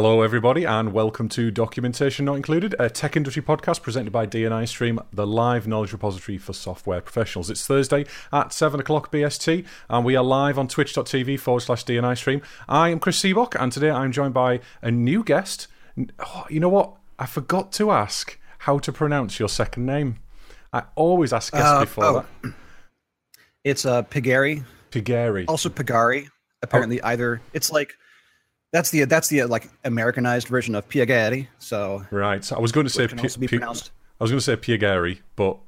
Hello, everybody, and welcome to Documentation Not Included, a tech industry podcast presented by DNI Stream, the live knowledge repository for software professionals. It's Thursday at 7 o'clock BST, and we are live on twitch.tv forward slash DNI Stream. I am Chris Seabock, and today I'm joined by a new guest. Oh, you know what? I forgot to ask how to pronounce your second name. I always ask guests uh, before oh. that. It's uh, Pigari. Pigari. Also Pigari. Apparently, oh. either. It's like that's the that's the like Americanized version of Piagari. So right. So I was going to say P- P- I was going to say Piagari, but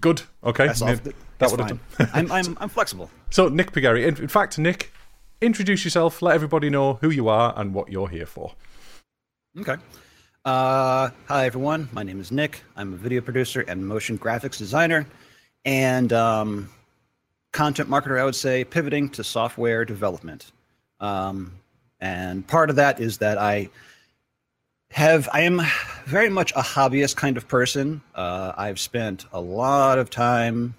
good. Okay, that's, all, that's fine. I'm, I'm I'm flexible. So Nick Pigari. In, in fact, Nick, introduce yourself. Let everybody know who you are and what you're here for. Okay. Uh, hi everyone. My name is Nick. I'm a video producer and motion graphics designer, and um, content marketer. I would say pivoting to software development. Um, and part of that is that I have I am very much a hobbyist kind of person. Uh, I've spent a lot of time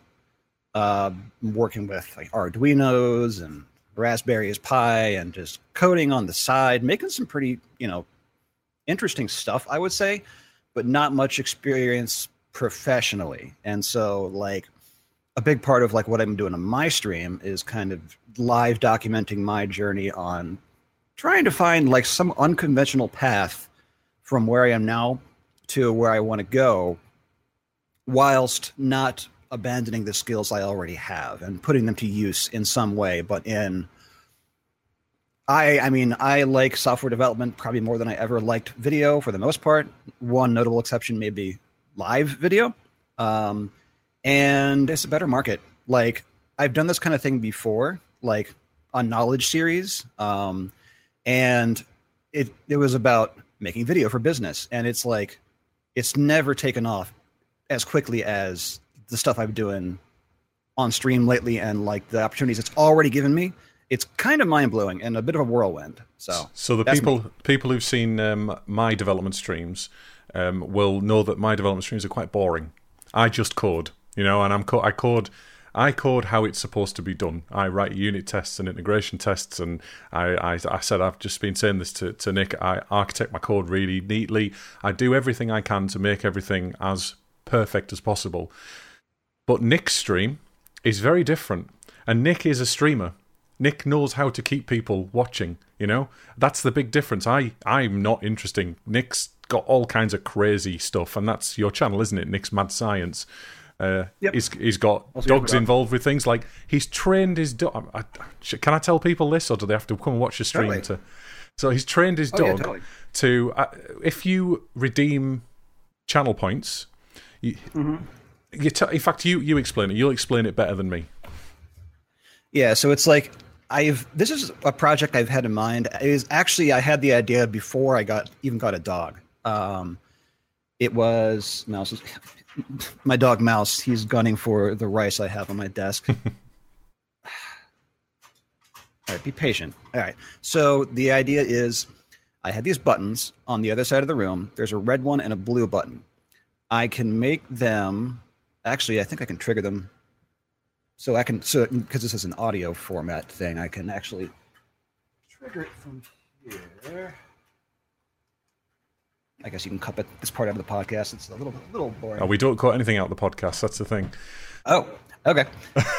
uh, working with like Arduino's and Raspberries Pi and just coding on the side, making some pretty you know interesting stuff. I would say, but not much experience professionally. And so like a big part of like what I'm doing on my stream is kind of live documenting my journey on trying to find like some unconventional path from where I am now to where I want to go, whilst not abandoning the skills I already have and putting them to use in some way, but in I I mean I like software development probably more than I ever liked video for the most part. One notable exception may be live video. Um, and it's a better market. Like I've done this kind of thing before, like a knowledge series. Um, and it it was about making video for business. And it's like it's never taken off as quickly as the stuff i've been doing on stream lately and like the opportunities it's already given me. It's kind of mind-blowing and a bit of a whirlwind. So so the people me. people who've seen um, my development streams um, will know that my development streams are quite boring. I just code you know and i'm co- i code I code how it's supposed to be done. I write unit tests and integration tests, and I, I, I, said I've just been saying this to, to Nick. I architect my code really neatly. I do everything I can to make everything as perfect as possible. But Nick's stream is very different, and Nick is a streamer. Nick knows how to keep people watching. You know that's the big difference. I I'm not interesting. Nick's got all kinds of crazy stuff, and that's your channel, isn't it? Nick's Mad Science. Uh, yep. he's, he's got dogs involved with things like he's trained his dog. Can I tell people this, or do they have to come and watch the stream? Totally. To so he's trained his dog oh, yeah, totally. to uh, if you redeem channel points. You, mm-hmm. you t- in fact, you you explain it. You'll explain it better than me. Yeah, so it's like I've this is a project I've had in mind. It is actually I had the idea before I got even got a dog. Um, it was mouse my dog Mouse. He's gunning for the rice I have on my desk. All right, be patient. All right. So the idea is I had these buttons on the other side of the room. There's a red one and a blue button. I can make them actually I think I can trigger them. So I can so because this is an audio format thing, I can actually trigger it from here. I guess you can cut this part out of the podcast. It's a little little boring. Oh, we don't cut anything out of the podcast. That's the thing. Oh, okay.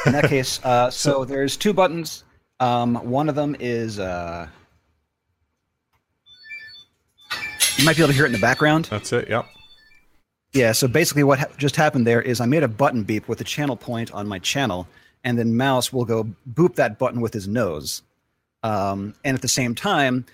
In that case, uh, so, there's two buttons. Um, one of them is uh, you might be able to hear it in the background. That's it. Yep. Yeah. So basically, what ha- just happened there is I made a button beep with a channel point on my channel, and then Mouse will go boop that button with his nose, um, and at the same time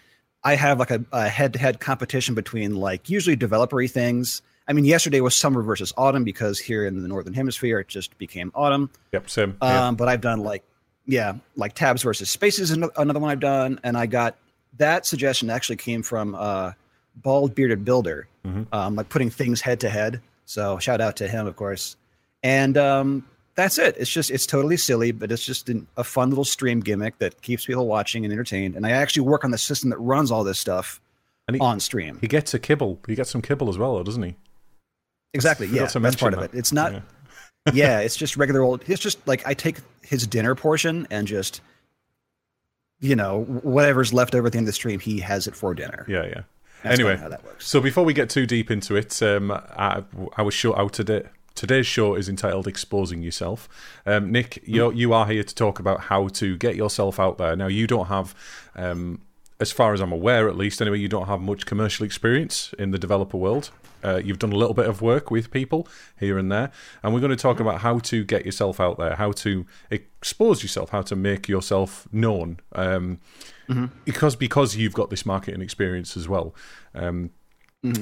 I have like a, head-to-head competition between like usually developery things. I mean, yesterday was summer versus autumn because here in the northern hemisphere it just became autumn. Yep, same. Um, yeah. But I've done like yeah, like tabs versus spaces is another one I've done, and I got that suggestion actually came from uh, bald bearded builder, mm-hmm. um, like putting things head to head. So shout out to him, of course. And um, that's it. It's just it's totally silly, but it's just an, a fun little stream gimmick that keeps people watching and entertained. And I actually work on the system that runs all this stuff he, on stream. He gets a kibble. He gets some kibble as well, doesn't he? Exactly. Yeah, that's part that. of it. It's not. Yeah. yeah, it's just regular old. It's just like I take his dinner portion and just, you know, whatever's left over at the end of the stream, he has it for dinner. Yeah, yeah. That's anyway, how that works. so before we get too deep into it, um, I, I was short out today. Today's show is entitled "Exposing Yourself." Um, Nick, you you are here to talk about how to get yourself out there. Now, you don't have, um, as far as I'm aware, at least anyway, you don't have much commercial experience in the developer world. Uh, you've done a little bit of work with people here and there, and we're going to talk about how to get yourself out there, how to expose yourself, how to make yourself known. Um, Because because you've got this marketing experience as well. Um,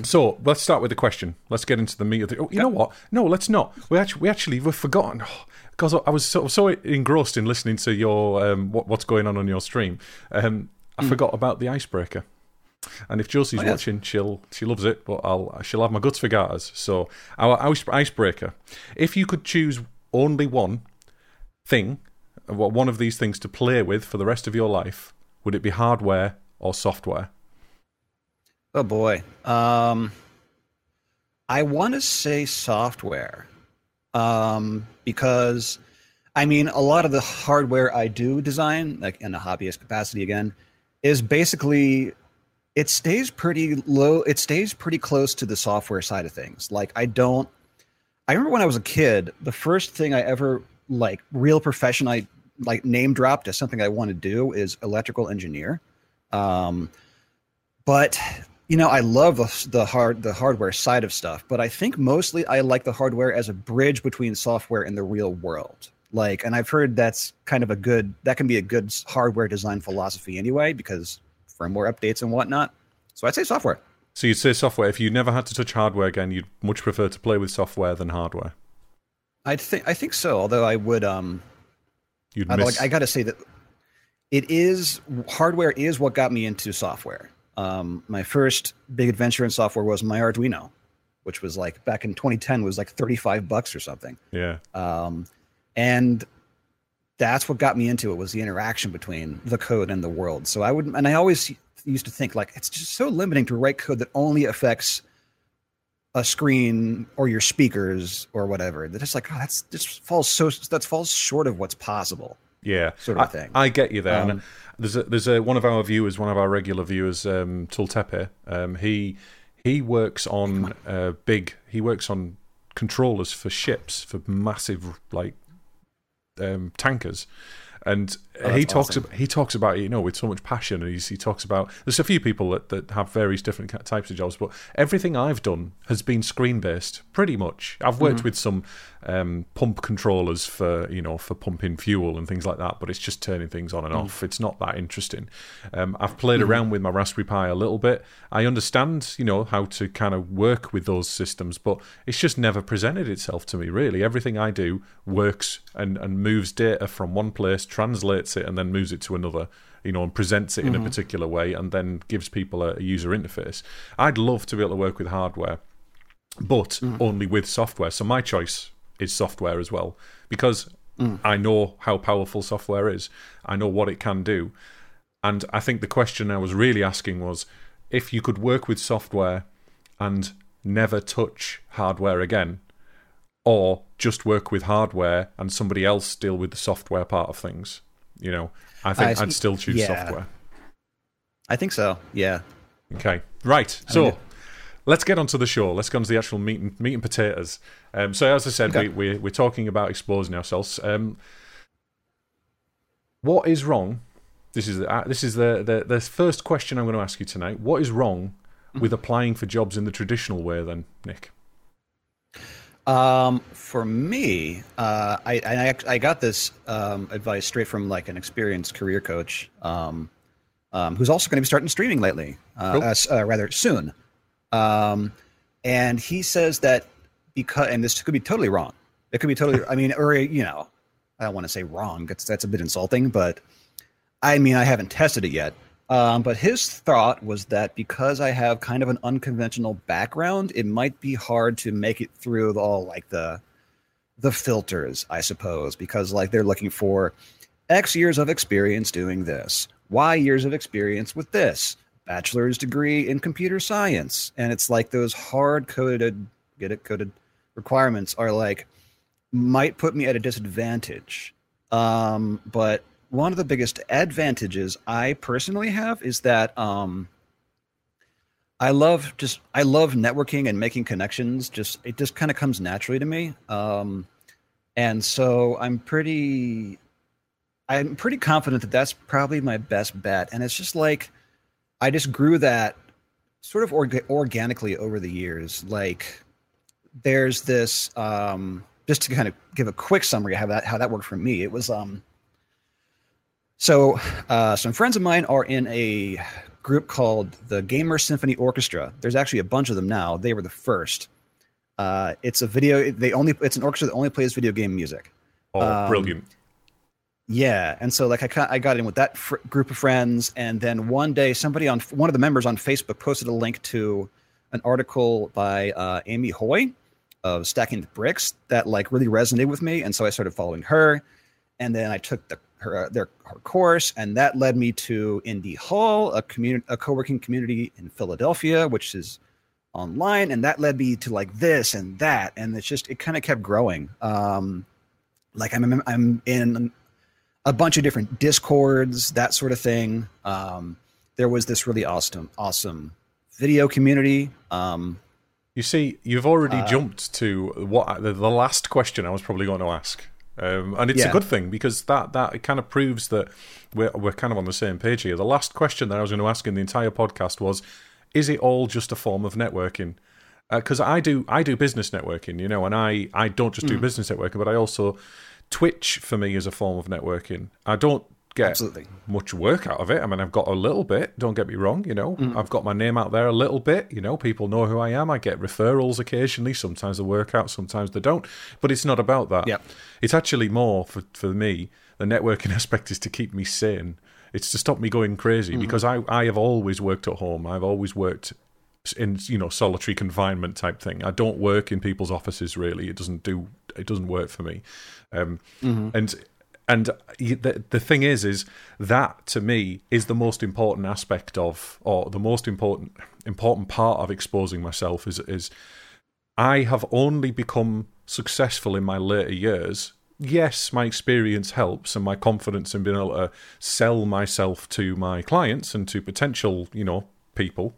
so let's start with the question. Let's get into the meat of the. Oh, you know what? No, let's not. We actually we actually we've forgotten. because I was so, so engrossed in listening to your um, what, what's going on on your stream. Um, I forgot about the icebreaker. And if Josie's yes. watching, she'll she loves it, but I'll she'll have my guts for garters. So our ice, icebreaker: if you could choose only one thing, one of these things to play with for the rest of your life, would it be hardware or software? Oh boy. Um, I want to say software, um, because I mean a lot of the hardware I do design, like in a hobbyist capacity again, is basically it stays pretty low. It stays pretty close to the software side of things. Like I don't. I remember when I was a kid, the first thing I ever like real profession I like name dropped as something I want to do is electrical engineer. Um, but you know, I love the, the hard the hardware side of stuff, but I think mostly I like the hardware as a bridge between software and the real world. Like, and I've heard that's kind of a good that can be a good hardware design philosophy anyway, because firmware updates and whatnot. So I'd say software. So you'd say software. If you never had to touch hardware again, you'd much prefer to play with software than hardware. I think I think so. Although I would um You'd I, miss. like, I got to say that it is hardware is what got me into software. Um, my first big adventure in software was my Arduino, which was like back in 2010 was like 35 bucks or something. yeah. Um, and that's what got me into it was the interaction between the code and the world. So I would, and I always used to think like it's just so limiting to write code that only affects a screen or your speakers or whatever. That just like oh, that's just falls so that falls short of what's possible. Yeah, sort of I, thing. I get you there. Um, there's a, there's a, one of our viewers, one of our regular viewers, um, Tultepe. Um, he he works on uh, big. He works on controllers for ships for massive like um, tankers. And Oh, he talks awesome. about he talks about it, you know, with so much passion. And he's, he talks about there's a few people that, that have various different types of jobs, but everything I've done has been screen based, pretty much. I've worked Mm-hmm. with some um, pump controllers for you know for pumping fuel and things like that, but it's just turning things on and Mm-hmm. off. It's not that interesting. Um, I've played around with my Raspberry Pi a little bit. I understand, you know, how to kind of work with those systems, but it's just never presented itself to me. Really, everything I do works and and moves data from one place, translates it, and then moves it to another. You know, and presents it in a mm-hmm. particular way, and then gives people a, a user interface. I'd love to be able to work with hardware but mm. only with software. So my choice is software as well because mm. I know how powerful software is. I know what it can do. And I think the question I was really asking was if you could work with software and never touch hardware again, or just work with hardware and somebody else deal with the software part of things. You know, I think I, I'd still choose Yeah. software. I think so. Yeah. Okay, right. So mean- let's get onto the show. Let's get onto the actual meat and, meat and potatoes. Um, so, as I said, Okay. we, we, we're talking about exposing ourselves. Um, what is wrong? This is the, uh, this is the, the the first question I'm going to ask you tonight. What is wrong with applying for jobs in the traditional way? Then, Nick. Um, for me, uh, I, I I got this um, advice straight from like an experienced career coach, um, um, who's also going to be starting streaming lately, uh, Cool. uh, uh, rather soon. Um, and he says that because, and this could be totally wrong. It could be totally. I mean, or you know, I don't want to say wrong. That's that's a bit insulting, but I mean, I haven't tested it yet. Um, but his thought was that because I have kind of an unconventional background, it might be hard to make it through all like the the filters, I suppose, because like they're looking for X years of experience doing this, Y years of experience with this, bachelor's degree in computer science, and it's like those hard coded, get it coded requirements are like might put me at a disadvantage. Um, but one of the biggest advantages I personally have is that um, I love just I love networking and making connections. Just it just kind of comes naturally to me. Um, and so I'm pretty I'm pretty confident that that's probably my best bet. And it's just like I just grew that sort of orga- organically over the years. Like there's this um, just to kind of give a quick summary of how that how that worked for me. It was um so uh, some friends of mine are in a group called the Gamer Symphony Orchestra. There's actually a bunch of them now. They were the first. Uh, it's a video. They only. It's an orchestra that only plays video game music. Oh, um, brilliant! Yeah, and so like I I got in with that fr- group of friends, and then one day somebody on one of the members on Facebook posted a link to an article by uh, Amy Hoy of Stacking the Bricks that like really resonated with me, and so I started following her, and then I took the her uh, their her course, and that led me to Indy Hall, a community, a co-working community in Philadelphia, which is online, and that led me to like this and that, and it's just it kind of kept growing. Um, like I'm I'm in a bunch of different discords, that sort of thing. Um, there was this really awesome awesome video community. Um, you see, you've already uh, jumped to what the, the last question I was probably going to ask. Um, and it's yeah. a good thing because that that kind of proves that we're we're kind of on the same page here. The last question that I was going to ask in the entire podcast was, is it all just a form of networking? Because uh, I do I do business networking, you know, and I I don't just do mm. business networking, but I also Twitch for me is a form of networking. I don't get Absolutely. much work out of it. I mean, I've got a little bit. Don't get me wrong. You know, mm. I've got my name out there a little bit. You know, people know who I am. I get referrals occasionally. Sometimes they work out, sometimes they don't. But it's not about that. Yep. It's actually more for for me. The networking aspect is to keep me sane. It's to stop me going crazy mm. because I I have always worked at home. I've always worked in you know solitary confinement type thing. I don't work in people's offices really. It doesn't do it doesn't work for me. Um, mm-hmm. And and the the thing is is that to me is the most important aspect of or the most important important part of exposing myself is is I have only become successful in my later years yes my experience helps and my confidence in being able to sell myself to my clients and to potential you know people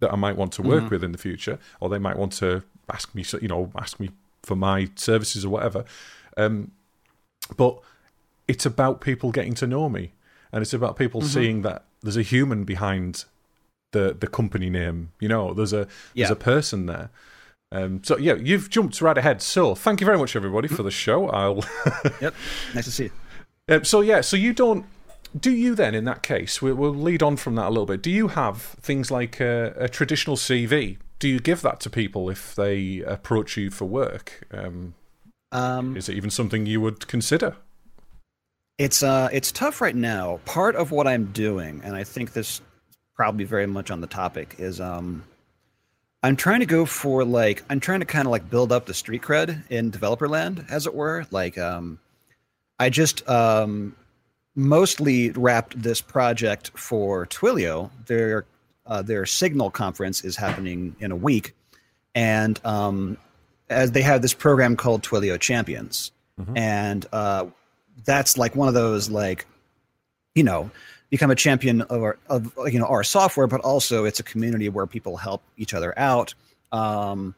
that I might want to work mm-hmm. with in the future or they might want to ask me you know ask me for my services or whatever um, but it's about people getting to know me, and it's about people mm-hmm. seeing that there's a human behind the the company name. You know, there's a yeah. there's a person there. Um, so yeah, you've jumped right ahead. So thank you very much, everybody, for the show. I'll. yep. Nice to see you. Um, so yeah, so you don't. Do you then, in that case, we'll, we'll lead on from that a little bit. Do you have things like a, a traditional CV? Do you give that to people if they approach you for work? Um, um, is it even something you would consider? It's uh, it's tough right now. Part of what I'm doing, and I think this probably very much on the topic, is um, I'm trying to go for like I'm trying to kind of like build up the street cred in developer land, as it were. Like um, I just um, mostly wrapped this project for Twilio. Their uh, their Signal conference is happening in a week, and um, as they have this program called Twilio Champions, mm-hmm. and uh, that's like one of those like you know become a champion of our of you know our software but also it's a community where people help each other out um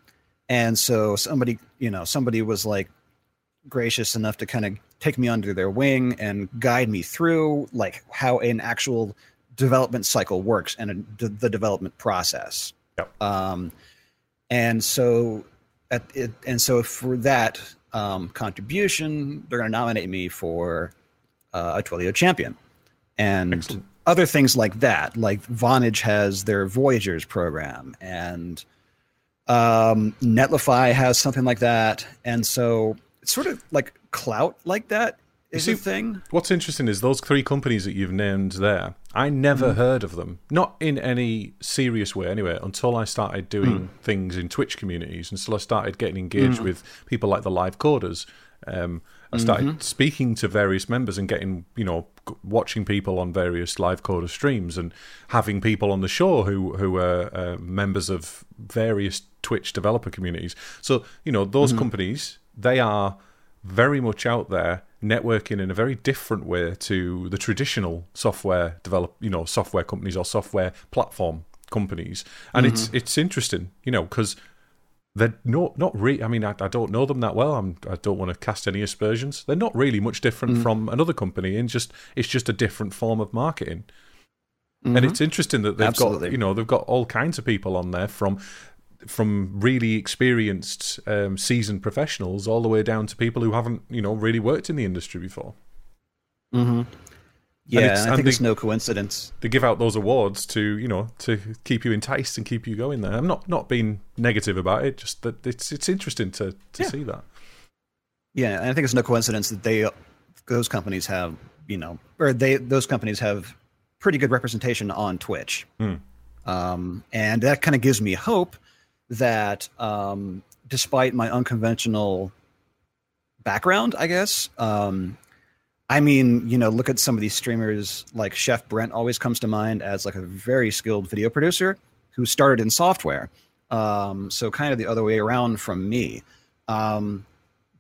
and so somebody you know somebody was like gracious enough to kind of take me under their wing and guide me through like how an actual development cycle works and a, the development process yep. um and so at it and so for that um, contribution, they're going to nominate me for uh, a Twilio champion. And Excellent. other things like that, like Vonage has their Voyagers program, and um, Netlify has something like that. And so it's sort of like clout like that is see, a thing. What's interesting is those three companies that you've named there. I never mm. heard of them, not in any serious way anyway, until I started doing mm. things in Twitch communities, until I started getting engaged mm. with people like the live coders. Um, I started mm-hmm. speaking to various members and getting, you know, watching people on various live coder streams and having people on the show who who are uh, members of various Twitch developer communities. So, you know, those mm-hmm. companies they are very much out there networking in a very different way to the traditional software develop, you know, software companies or software platform companies, and mm-hmm. it's it's interesting, you know, because they're not not really. I mean, I, I, don't know them that well. I'm, I do not want to cast any aspersions. They're not really much different mm. from another company, and just it's just a different form of marketing. Mm-hmm. And it's interesting that they've Absolutely. got you know they've got all kinds of people on there from from really experienced um, seasoned professionals all the way down to people who haven't you know really worked in the industry before. Mm-hmm. Yeah, I think they, it's no coincidence. They give out those awards to you know to keep you enticed and keep you going there. I'm not not being negative about it, just that it's it's interesting to to yeah. see that. Yeah, I think it's no coincidence that they those companies have you know or they those companies have pretty good representation on Twitch, mm. um, and that kind of gives me hope that um, despite my unconventional background, I guess. Um, I mean, you know, look at some of these streamers like Chef Brent always comes to mind as like a very skilled video producer who started in software. Um, so kind of the other way around from me. Um,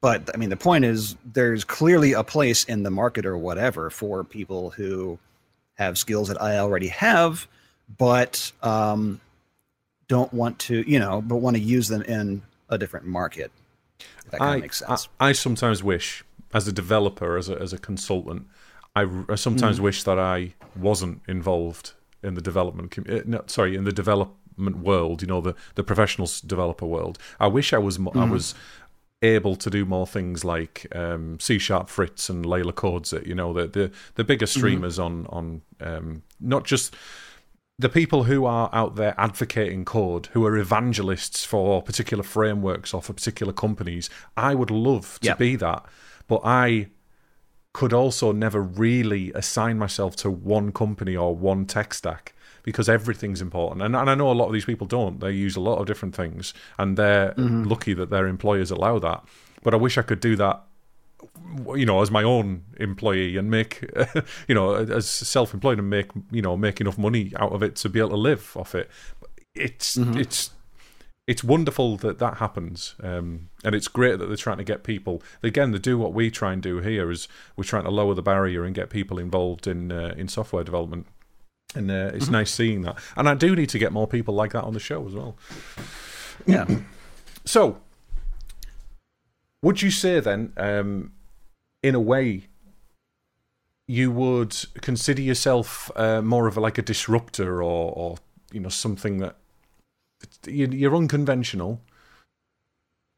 but I mean, the point is, there's clearly a place in the market or whatever for people who have skills that I already have, but um, don't want to, you know, but want to use them in a different market. that kind I, of makes sense. I, I sometimes wish as a developer, as a as a consultant, I, I sometimes mm. wish that I wasn't involved in the development. Uh, no, sorry, in the development world. You know, the the professional developer world. I wish I was mm. I was able to do more things like um, C sharp Fritz and Layla Codes. It you know the the the bigger mm-hmm. streamers mm. on on um, not just the people who are out there advocating code, who are evangelists for particular frameworks or for particular companies, I would love to yep. be that but I could also never really assign myself to one company or one tech stack because everything's important. And, and I know a lot of these people don't. They use a lot of different things, and they're mm-hmm. lucky that their employers allow that. But I wish I could do that you know as my own employee and make you know as self-employed and make you know make enough money out of it to be able to live off it it's mm-hmm. it's it's wonderful that that happens, um, and it's great that they're trying to get people. Again, they do what we try and do here is we're trying to lower the barrier and get people involved in uh, in software development, and uh, it's mm-hmm. nice seeing that. And I do need to get more people like that on the show as well. Yeah. so, would you say then, um, in a way, you would consider yourself uh, more of a, like a disruptor or, or you know something that you're unconventional.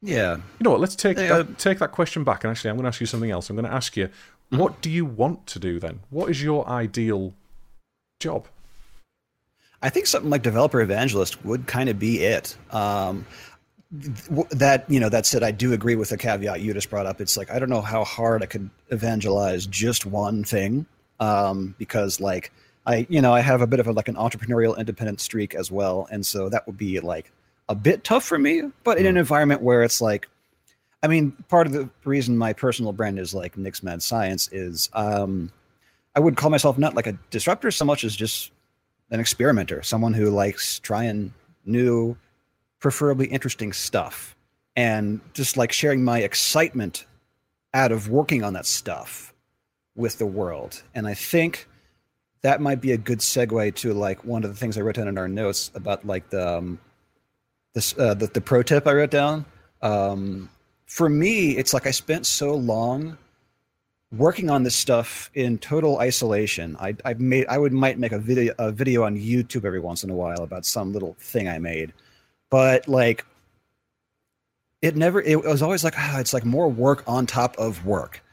Yeah. You know what? Let's take yeah. that, take that question back. And actually, I'm going to ask you something else. I'm going to ask you, mm-hmm. what do you want to do then? What is your ideal job? I think something like developer evangelist would kind of be it. Um, that you know that said i do agree with the caveat you just brought up it's like i don't know how hard i could evangelize just one thing um, because like I, you know, I have a bit of a, like an entrepreneurial independent streak as well, and so that would be like a bit tough for me. But in an hmm. environment where it's like, I mean, part of the reason my personal brand is like Nick's Mad Science is um, I would call myself not like a disruptor so much as just an experimenter, someone who likes trying new, preferably interesting stuff, and just like sharing my excitement out of working on that stuff with the world. And I think that might be a good segue to like one of the things I wrote down in our notes about like the um, this uh, the, the pro tip I wrote down. Um, for me, it's like I spent so long working on this stuff in total isolation. I I made I would might make a video a video on YouTube every once in a while about some little thing I made, but like it never it was always like oh, it's like more work on top of work.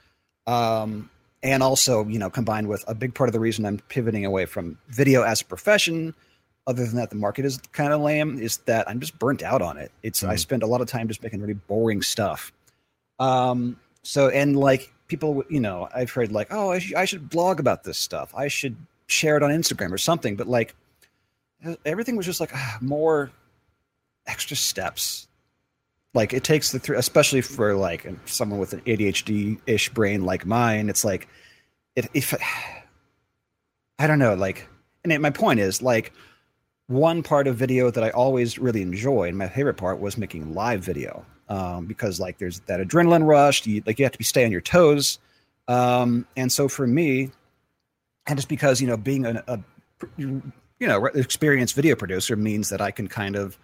Um, and also you know combined with a big part of the reason i'm pivoting away from video as a profession other than that the market is kind of lame is that i'm just burnt out on it it's mm. i spend a lot of time just making really boring stuff um so and like people you know i've heard like oh I, sh- I should blog about this stuff i should share it on instagram or something but like everything was just like ah, more extra steps. Like it takes the three especially for like someone with an adhd-ish brain like mine it's like if, if i don't know like and it, my point is like one part of video that i always really enjoy and my favorite part was making live video um, because like there's that adrenaline rush you like you have to be stay on your toes. Um, and so for me and just because you know being a, a you know, experienced video producer means that I can kind of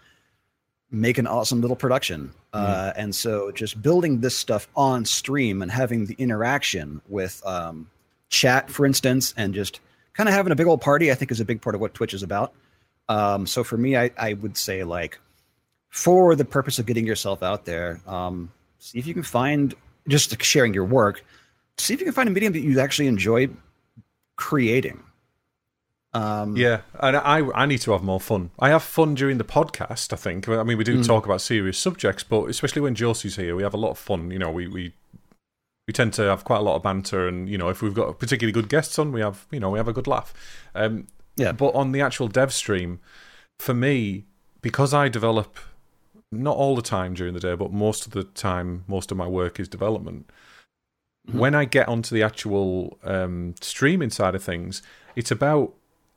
make an awesome little production. Mm. Uh, and so just building this stuff on stream and having the interaction with um, chat, for instance, and just kind of having a big old party, I think is a big part of what Twitch is about. Um, so for me, I, I would say like for the purpose of getting yourself out there, um, see if you can find just sharing your work. See if you can find a medium that you actually enjoy creating. Um, yeah, and I I need to have more fun. I have fun during the podcast. I think. I mean, we do mm. talk about serious subjects, but especially when Josie's here, we have a lot of fun. You know, we we we tend to have quite a lot of banter, and you know, if we've got particularly good guests on, we have you know we have a good laugh. Um, yeah. But on the actual dev stream, for me, because I develop not all the time during the day, but most of the time, most of my work is development. Mm-hmm. When I get onto the actual um, streaming side of things, it's about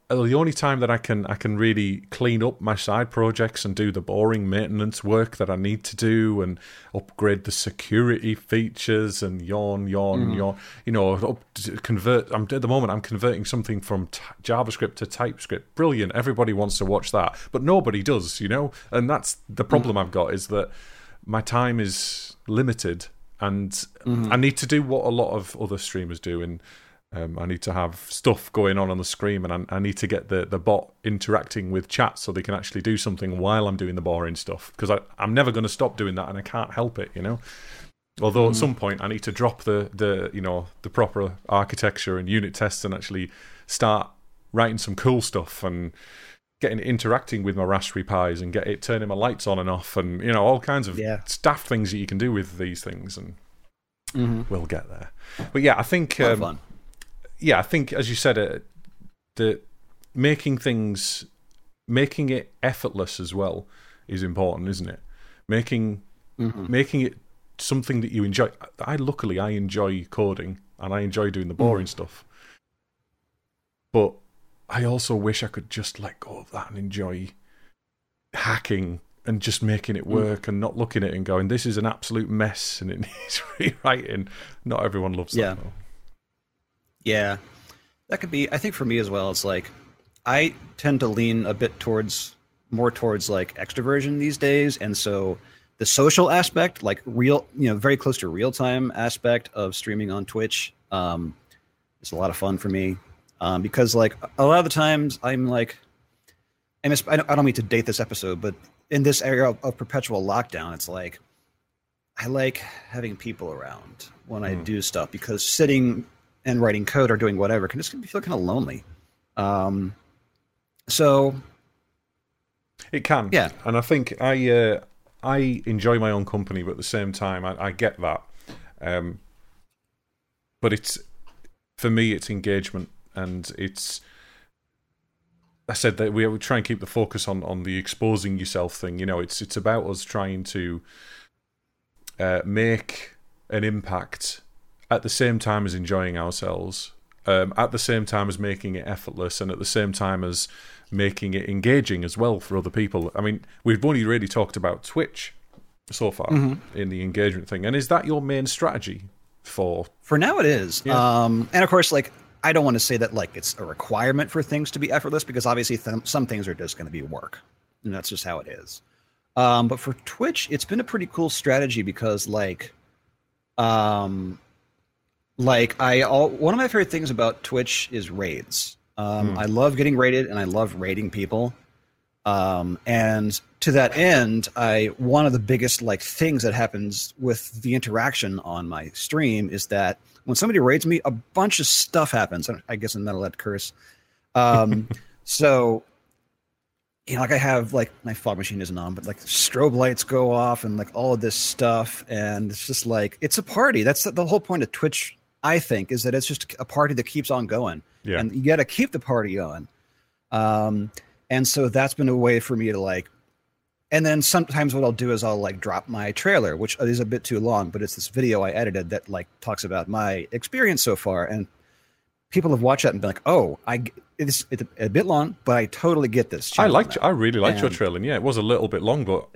the only time that I can I can really clean up my side projects and do the boring maintenance work that I need to do and upgrade the security features and yawn yawn mm. yawn you know up, convert I'm at the moment I'm converting something from t- JavaScript to TypeScript brilliant everybody wants to watch that but nobody does you know and that's the mm. problem mm. I've got is that my time is limited and mm. I need to do what a lot of other streamers do and um, I need to have stuff going on on the screen, and I, I, need to get the, the bot interacting with chat so they can actually do something while I'm doing the boring stuff. Because I'm never going to stop doing that, and I can't help it, you know. Although mm. at some point I need to drop the the you know the proper architecture and unit tests and actually start writing some cool stuff and getting interacting with my Raspberry Pis and get it turning my lights on and off and you know all kinds of yeah. staff things that you can do with these things and mm-hmm. we'll get there. But yeah, I think um, yeah, I think as you said, uh, the making things, making it effortless as well is important, isn't it? Making mm-hmm. making it something that you enjoy. I luckily I enjoy coding and I enjoy doing the boring mm. stuff, but I also wish I could just let go of that and enjoy hacking and just making it mm. work mm. and not looking at it and going, "This is an absolute mess and it needs rewriting." Not everyone loves that. Though. Yeah, that could be. I think for me as well, it's like I tend to lean a bit towards more towards like extroversion these days, and so the social aspect, like real, you know, very close to real time aspect of streaming on Twitch, um, is a lot of fun for me um, because like a lot of the times I'm like, and I don't mean to date this episode, but in this era of, of perpetual lockdown, it's like I like having people around when I mm. do stuff because sitting and writing code or doing whatever can just feel kind of lonely. Um, so it can, yeah. And I think I uh, I enjoy my own company, but at the same time, I, I get that. Um, but it's for me, it's engagement, and it's. I said that we try and keep the focus on on the exposing yourself thing. You know, it's it's about us trying to uh, make an impact at the same time as enjoying ourselves, um, at the same time as making it effortless, and at the same time as making it engaging as well for other people. I mean, we've only really talked about Twitch so far mm-hmm. in the engagement thing, and is that your main strategy for? For now, it is. Yeah. Um, and of course, like I don't want to say that like it's a requirement for things to be effortless because obviously th- some things are just going to be work, and that's just how it is. Um, but for Twitch, it's been a pretty cool strategy because like, um, like I all one of my favorite things about Twitch is raids. Um, mm. I love getting raided and I love raiding people. Um, and to that end, I one of the biggest like things that happens with the interaction on my stream is that when somebody raids me, a bunch of stuff happens. I guess I'm not allowed to curse. Um, so you know, like I have like my fog machine isn't on, but like strobe lights go off and like all of this stuff, and it's just like it's a party. That's the, the whole point of Twitch I think, is that it's just a party that keeps on going. Yeah. And you got to keep the party going. Um, and so that's been a way for me to like, and then sometimes what I'll do is I'll like drop my trailer, which is a bit too long, but it's this video I edited that like talks about my experience so far. And people have watched that and been like, oh, I, it's, it's a bit long, but I totally get this. I liked, I really liked and, your trailer. And yeah, it was a little bit long, but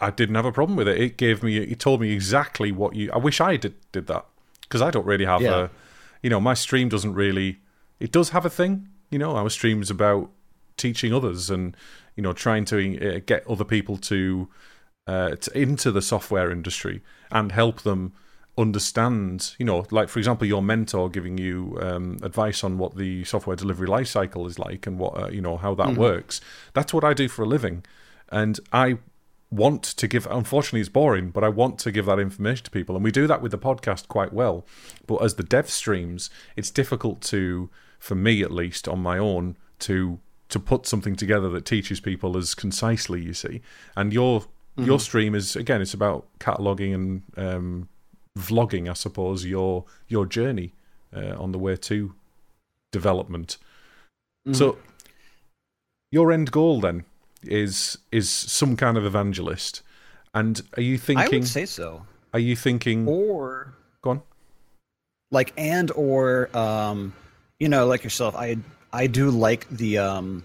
I didn't have a problem with it. It gave me, it told me exactly what you, I wish I did, did that because I don't really have yeah. a, you know, my stream doesn't really. It does have a thing, you know. Our stream's about teaching others and you know trying to uh, get other people to, uh, to into the software industry and help them understand, you know, like for example, your mentor giving you um, advice on what the software delivery lifecycle is like and what uh, you know how that mm-hmm. works. That's what I do for a living, and I want to give. Unfortunately, it's boring, but I want to give that information to people, and we do that with the podcast quite well. But as the dev streams, it's difficult to, for me at least, on my own, to to put something together that teaches people as concisely. You see, and your mm-hmm. your stream is again, it's about cataloging and um, vlogging, I suppose, your your journey uh, on the way to development. Mm-hmm. So, your end goal then is is some kind of evangelist, and are you thinking? I would say so. Are you thinking? Or go on. Like and or um, you know, like yourself, I I do like the um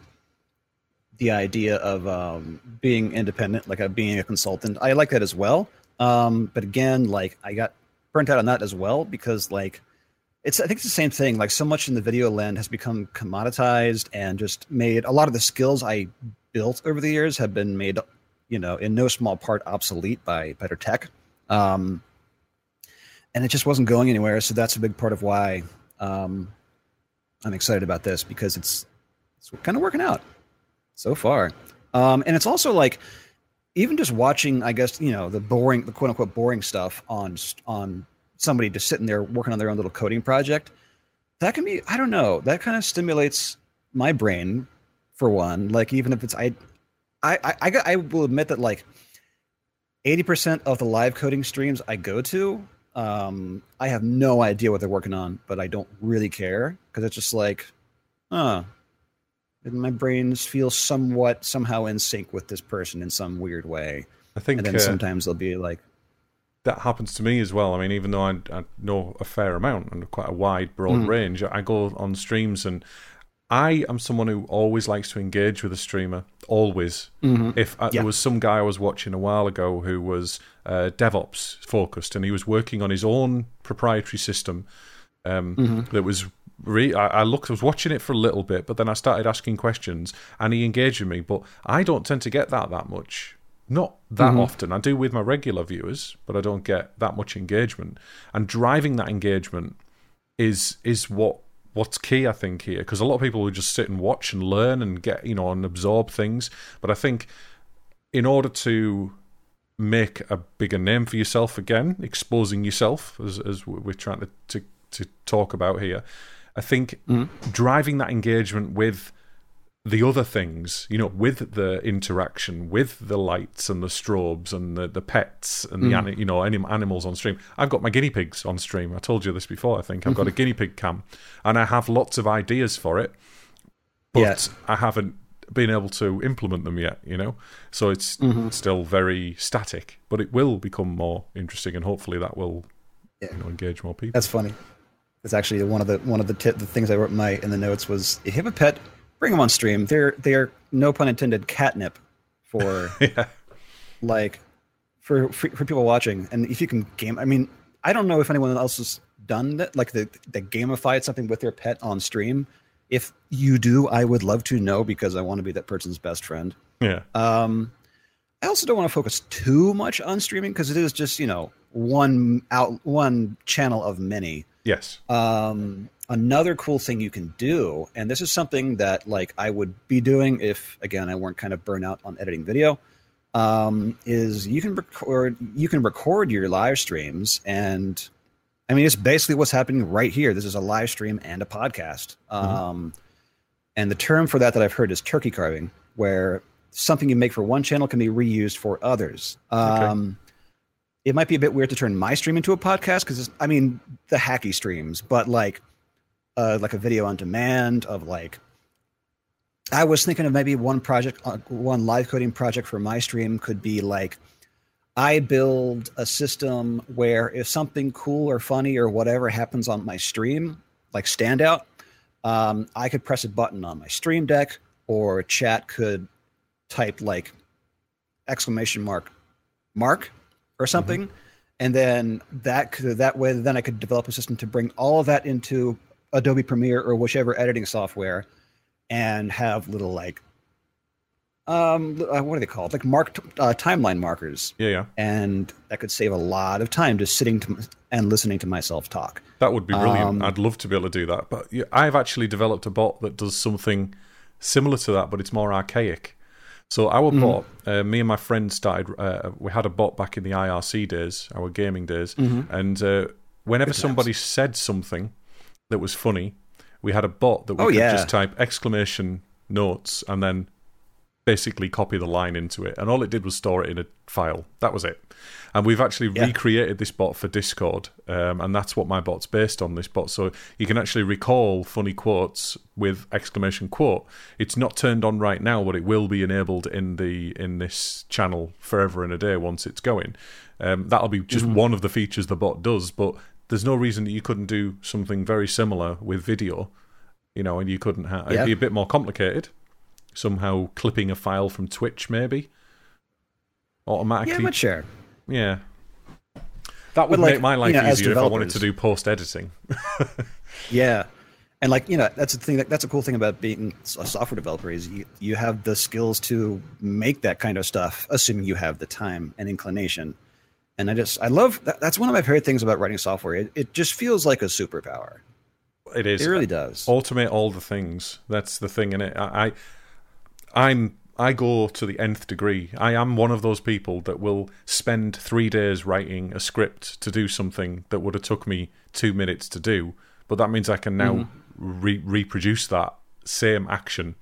the idea of um, being independent, like uh, being a consultant. I like that as well. Um, but again, like I got burnt out on that as well because like it's I think it's the same thing. Like so much in the video land has become commoditized and just made a lot of the skills I built over the years have been made, you know, in no small part obsolete by better tech. Um, and it just wasn't going anywhere. So that's a big part of why um, I'm excited about this because it's it's kind of working out so far. Um, and it's also like even just watching, I guess you know the boring, the quote unquote boring stuff on on somebody just sitting there working on their own little coding project. That can be, I don't know, that kind of stimulates my brain for one. Like even if it's I, I, I, I will admit that like eighty percent of the live coding streams I go to, um, I have no idea what they're working on, but I don't really care because it's just like, huh, my brains feel somewhat somehow in sync with this person in some weird way. I think, and then uh, sometimes they'll be like, that happens to me as well. I mean, even though I, I know a fair amount and quite a wide, broad mm. range, I go on streams and I am someone who always likes to engage with a streamer. Always. Mm-hmm. If uh, yeah. there was some guy I was watching a while ago who was uh, DevOps focused and he was working on his own proprietary system um, mm-hmm. that was Re- I, I looked, I was watching it for a little bit, but then I started asking questions, and he engaged with me. But I don't tend to get that that much, not that mm-hmm. often. I do with my regular viewers, but I don't get that much engagement. And driving that engagement is is what what's key, I think, here, because a lot of people will just sit and watch and learn and get you know and absorb things. But I think in order to make a bigger name for yourself again, exposing yourself as as we're trying to to, to talk about here I think mm. driving that engagement with the other things, you know, with the interaction, with the lights and the strobes and the, the pets and mm. the you know any animals on stream. I've got my guinea pigs on stream. I told you this before. I think I've got a guinea pig cam, and I have lots of ideas for it, but yes. I haven't been able to implement them yet. You know, so it's mm-hmm. still very static, but it will become more interesting, and hopefully that will yeah. you know, engage more people. That's funny. It's actually one of the one of the t- the things I wrote in my in the notes was if you have a pet, bring them on stream. They're they're no pun intended catnip for yeah. like for, for, for people watching. And if you can game, I mean, I don't know if anyone else has done that, like the the gamified something with their pet on stream. If you do, I would love to know because I want to be that person's best friend. Yeah. Um, I also don't want to focus too much on streaming because it is just you know one out one channel of many. Yes. Um, another cool thing you can do, and this is something that like I would be doing if again I weren't kind of burnt out on editing video, um, is you can record you can record your live streams and I mean it's basically what's happening right here. This is a live stream and a podcast. Mm-hmm. Um, and the term for that that I've heard is turkey carving, where something you make for one channel can be reused for others. Um, it might be a bit weird to turn my stream into a podcast because I mean the hacky streams, but like uh, like a video on demand of like I was thinking of maybe one project, uh, one live coding project for my stream could be like I build a system where if something cool or funny or whatever happens on my stream, like standout, um, I could press a button on my stream deck or chat could type like exclamation mark mark or something. Mm-hmm. And then that could, that way, then I could develop a system to bring all of that into Adobe Premiere or whichever editing software, and have little like um uh, what are they called like mark uh, timeline markers Yeah, yeah. and that could save a lot of time just sitting to, and listening to myself talk That would be brilliant. Um, I'd love to be able to do that. But I've actually developed a bot that does something similar to that, but it's more archaic. So our Mm-hmm. bot, uh, me and my friend started. Uh, we had a bot back in the IRC days, our gaming days, Mm-hmm. and uh, whenever somebody said something that was funny, we had a bot that we Oh, could yeah. just type exclamation notes and then basically copy the line into it, and all it did was store it in a file. That was it. And we've actually Yeah. recreated this bot for Discord, um, and that's what my bot's based on. This bot, so you can actually recall funny quotes with exclamation quote. It's not turned on right now, but it will be enabled in the in this channel forever and a day once it's going. Um, that'll be just one of the features the bot does, but there's no reason that you couldn't do something very similar with video. You know, and you couldn't have. Yeah. It'd be a bit more complicated somehow clipping a file from Twitch, maybe automatically. yeah but sure Yeah. That would But, like, make my life you know, easier if I wanted to do post editing. Yeah, and like you know, that's the thing. That, that's a cool thing about being a software developer is you you have the skills to make that kind of stuff, assuming you have the time and inclination. And I just I love that, that's one of my favorite things about writing software. It, it just feels like a superpower. It is. It really does. Automate all the things. That's the thing in it. I, I, I'm. I go to the nth degree. I am one of those people that will spend three days writing a script to do something that would have took me two minutes to do. But that means I can now Mm-hmm. re- reproduce that same action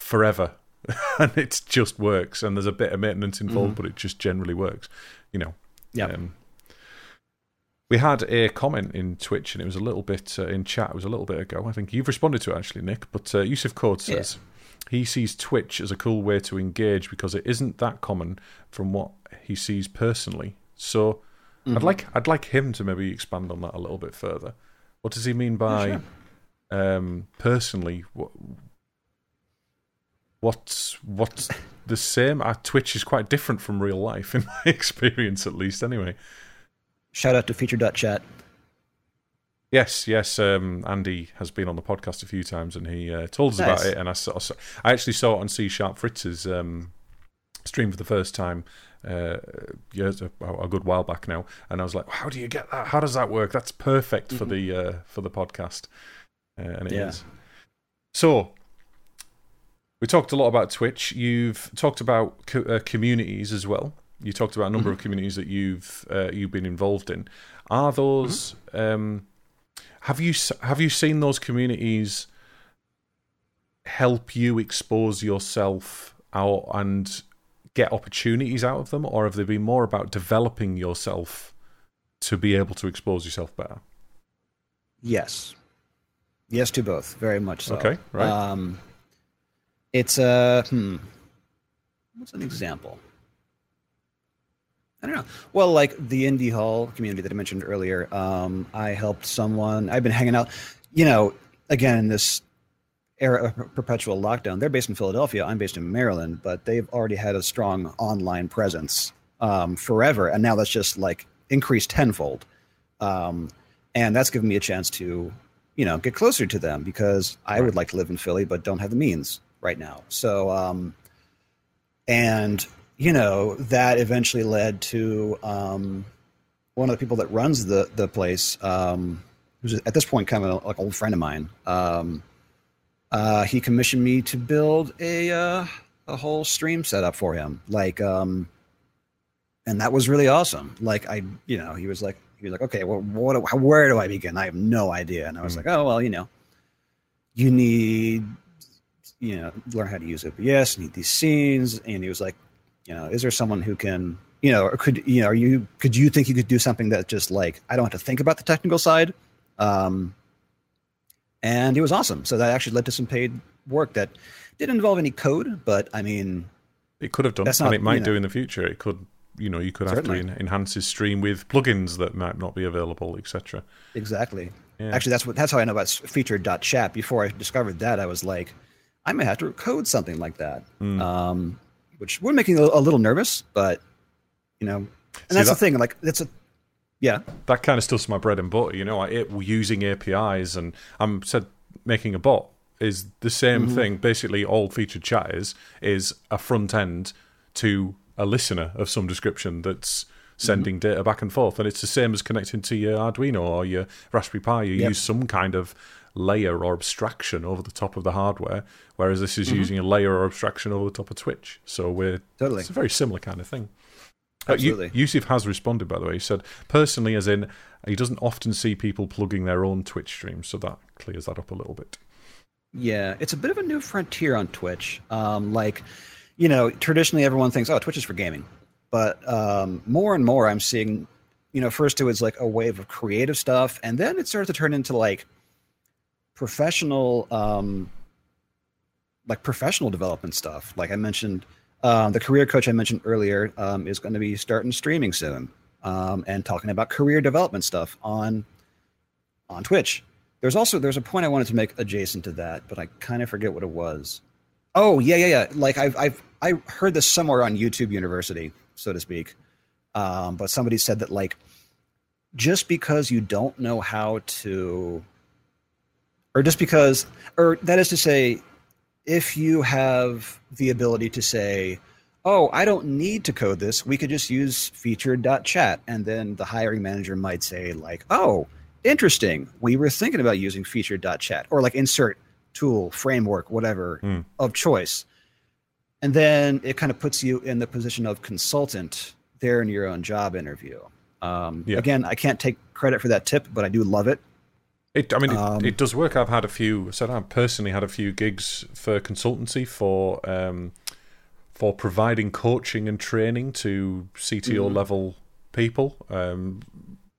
forever, and it just works. And there's a bit of maintenance involved, but it just generally works. You know. Mm-hmm. Yeah. Um, we had a comment in Twitch, and it was a little bit uh, in chat. It was a little bit ago. I think you've responded to it actually, Nick. But uh, Yusuf Code says he sees Twitch as a cool way to engage because it isn't that common from what he sees personally. So I'd like I'd like him to maybe expand on that a little bit further. What does he mean by um, personally? What, what's what's the same? Uh, Twitch is quite different from real life, in my experience, at least. Anyway. Shout out to featured.chat. Yes, yes. Um, Andy has been on the podcast a few times, and he uh, told us Nice. about it. And I saw, I actually saw it on C Sharp Fritz's um, stream for the first time uh, years a, a good while back now, and I was like, "How do you get that? How does that work? That's perfect for the uh, for the podcast." Uh, and it is. Yeah. So we talked a lot about Twitch. You've talked about co- uh, communities as well. You talked about a number of communities that you've uh, you've been involved in. Are those um, have you have you seen those communities help you expose yourself out and get opportunities out of them, or have they been more about developing yourself to be able to expose yourself better? Yes. Yes to both, very much so. Okay, right. Um, it's a hmm. What's an example? I don't know. Well, like the Indy Hall community that I mentioned earlier, um, I helped someone. I've been hanging out. You know, again in this era of perpetual lockdown. They're based in Philadelphia. I'm based in Maryland, but they've already had a strong online presence um, forever, and now that's just like increased tenfold. Um, and that's given me a chance to, you know, get closer to them because I would like to live in Philly, but don't have the means right now. So, um, and you know, that eventually led to um, one of the people that runs the the place, um, who's at this point kind of like an old friend of mine. Um, uh, he commissioned me to build a uh, a whole stream setup for him, like, um, and that was really awesome. Like, I, you know, he was like, he was like, okay, well, what, do- where do I begin? I have no idea. And I was like, oh well, you know, you need, you know, learn how to use OBS, need these scenes, and he was like, you know, is there someone who can, you know, or could you know, are you could you think you could do something that just like I don't have to think about the technical side? Um, and it was awesome. So that actually led to some paid work that didn't involve any code, but I mean, It could have done, That's and not- it might you do in the future. It could, you know, you could have to enhance his stream with plugins that might not be available, etc. exactly. Yeah. Actually, that's what that's how I know about featured.chat. Before I discovered that, I was like, I may have to code something like that, Hmm. um, which would make me a, little nervous, but you know, and that's that- the thing. Like, that's a yeah, that kind of stuff's my bread and butter. You know, I it, using APIs and I'm said making a bot is the same mm-hmm. thing. Basically, all featured chat is is a front end to a listener of some description that's mm-hmm. sending data back and forth, and it's the same as connecting to your Arduino or your Raspberry Pi. You Yep. use some kind of layer or abstraction over the top of the hardware, whereas this is using a layer or abstraction over the top of Twitch. So we're Totally. it's a very similar kind of thing. Uh, Absolutely. Yusuf has responded, by the way. He said, personally, as in, he doesn't often see people plugging their own Twitch streams, so that clears that up a little bit. Yeah, it's a bit of a new frontier on Twitch. Um, like, you know, traditionally everyone thinks, oh, Twitch is for gaming. But um, more and more I'm seeing, you know, first it was like a wave of creative stuff, and then it started to turn into like professional, um, like professional development stuff. Like I mentioned, um, the career coach I mentioned earlier um, is going to be starting streaming soon um, and talking about career development stuff on on Twitch. There's also there's a point I wanted to make adjacent to that, but I kind of forget what it was. Oh yeah, yeah, yeah. Like I've I've I heard this somewhere on YouTube University, so to speak. Um, but somebody said that like just because you don't know how to, or just because, or that is to say, if you have the ability to say, oh, I don't need to code this, we could just use featured.chat. And then the hiring manager might say, like, oh, interesting. We were thinking about using featured.chat or like insert tool, framework, whatever Hmm. of choice. And then it kind of puts you in the position of consultant there in your own job interview. Um, Yeah. Again, I can't take credit for that tip, but I do love it. It, I mean, it, Um, it does work. I've had a few. I said I've personally had a few gigs for consultancy for um, for providing coaching and training to CTO Mm-hmm. level people. Um,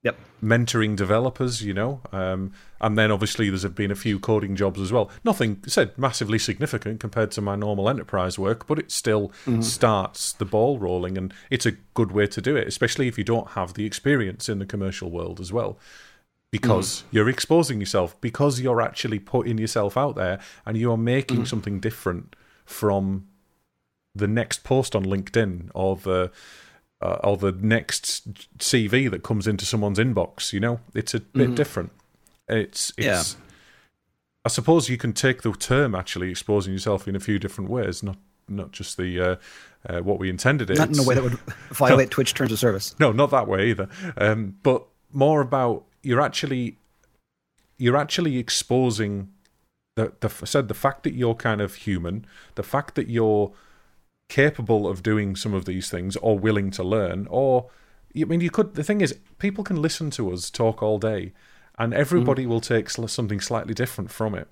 Yep. mentoring developers, you know, um, and then obviously there's been a few coding jobs as well. Nothing said massively significant compared to my normal enterprise work, but it still starts the ball rolling, and it's a good way to do it, especially if you don't have the experience in the commercial world as well. Because you're exposing yourself, because you're actually putting yourself out there, and you're making something different from the next post on LinkedIn or the uh, or the next CV that comes into someone's inbox. You know, it's a bit different. It's it's. Yeah. I suppose you can take the term actually exposing yourself in a few different ways, not not just the uh, uh, what we intended it. Not in a way that would violate Twitch terms of service. no, not that way either. Um, but more about you're actually you're actually exposing the the said the fact that you're kind of human, the fact that you're capable of doing some of these things or willing to learn, or I mean, you could. The thing is, people can listen to us talk all day, and everybody mm. will take something slightly different from it.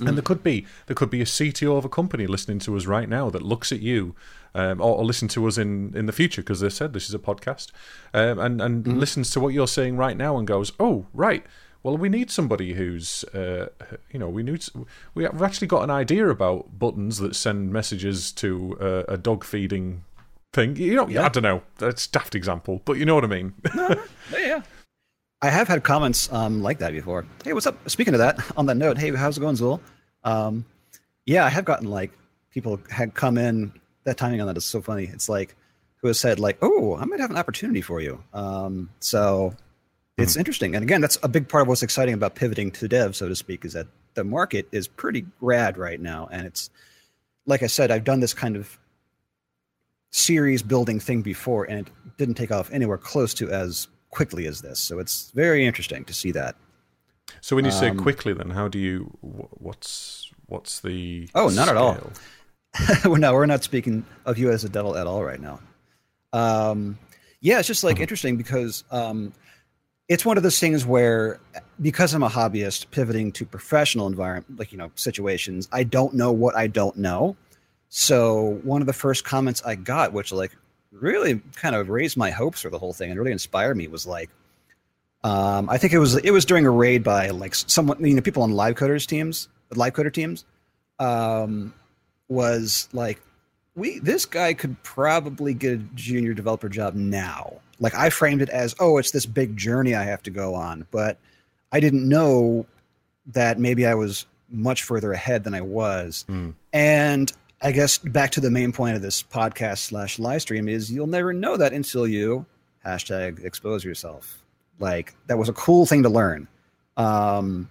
And there could be there could be a CTO of a company listening to us right now that looks at you, um, or, or listen to us in, in the future because they said this is a podcast, um, and and listens to what you're saying right now and goes, oh right, well we need somebody who's uh, you know we need we have actually got an idea about buttons that send messages to uh, a dog feeding thing. You know, I don't know, that's a daft example, but you know what I mean. Yeah. I have had comments um, like that before. Hey, what's up? Speaking of that, on that note, hey, how's it going, Zool? Um, yeah, I have gotten like people had come in. That timing on that is so funny. It's like who has said like, "Oh, I might have an opportunity for you." Um, so it's interesting. And again, that's a big part of what's exciting about pivoting to dev, so to speak, is that the market is pretty rad right now, and it's like I said, I've done this kind of series building thing before, and it didn't take off anywhere close to as quickly as this. So it's very interesting to see that. so when you say Um, quickly, then how do you what's what's the Oh, not at all. scale? well, no, we're not speaking of you as a devil at all right now. Um, yeah, it's just like interesting because um, it's one of those things where, because I'm a hobbyist, pivoting to professional environment, like you know, situations, I don't know what I don't know. So one of the first comments I got, which like really kind of raised my hopes for the whole thing and really inspired me, was like, um, I think it was it was during a raid by like someone, you know, people on live coders teams, live coder teams. Um, was like we this guy could probably get a junior developer job now like i framed it as oh it's this big journey i have to go on but i didn't know that maybe i was much further ahead than i was and i guess back to the main point of this podcast slash live stream is you'll never know that until you hashtag expose yourself like that was a cool thing to learn um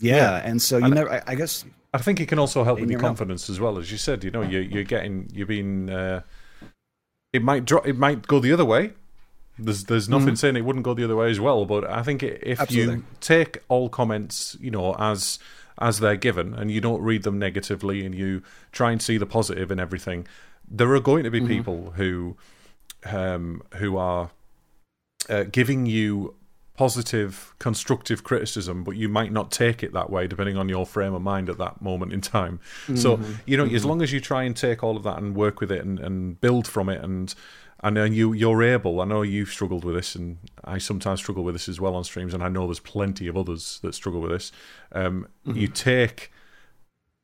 Yeah, Yeah. and so you And- never. I, I guess I think it can also help with your confidence as well, as you said. You know, you, you're getting, you're being. Uh, it might drop. It might go the other way. There's, there's nothing saying it wouldn't go the other way as well. But I think if Absolutely. you take all comments, you know, as as they're given, and you don't read them negatively, and you try and see the positive in everything, there are going to be people who, um, who are uh, giving you positive, constructive criticism, but you might not take it that way depending on your frame of mind at that moment in time. So, you know, as long as you try and take all of that and work with it and, and build from it and and then you you're able. I know you've struggled with this, and I sometimes struggle with this as well on streams, and I know there's plenty of others that struggle with this. Um, You take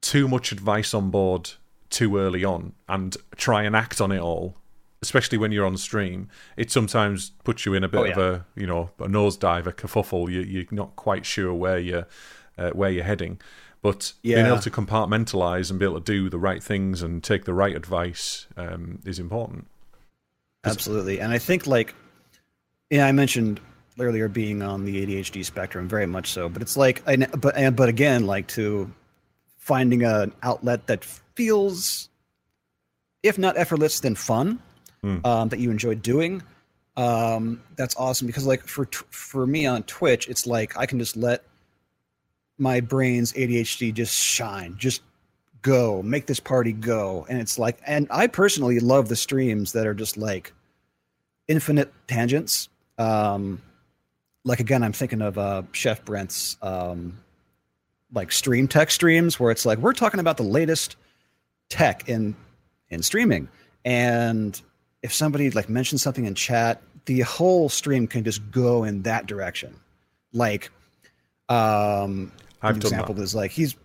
too much advice on board too early on and try and act on it all, especially when you're on stream. It sometimes puts you in a bit Oh, of a you know a nosedive, a kerfuffle. You, you're not quite sure where you're uh, where you're heading. But being able to compartmentalize and be able to do the right things and take the right advice um, is important. Absolutely. And I think like yeah, I mentioned earlier being on the ADHD spectrum very much so, but it's like I but and but again like to finding an outlet that feels if not effortless then fun Hmm. um, that you enjoy doing um, that's awesome because like for for me on Twitch it's like I can just let my brain's ADHD just shine just go make this party go and it's like and i personally love the streams that are just like infinite tangents. Um like again i'm thinking of uh chef brent's um like stream tech streams where it's like we're talking about the latest tech in in streaming. And if somebody like mentions something in chat the whole stream can just go in that direction. Like um I've an example that. is like he's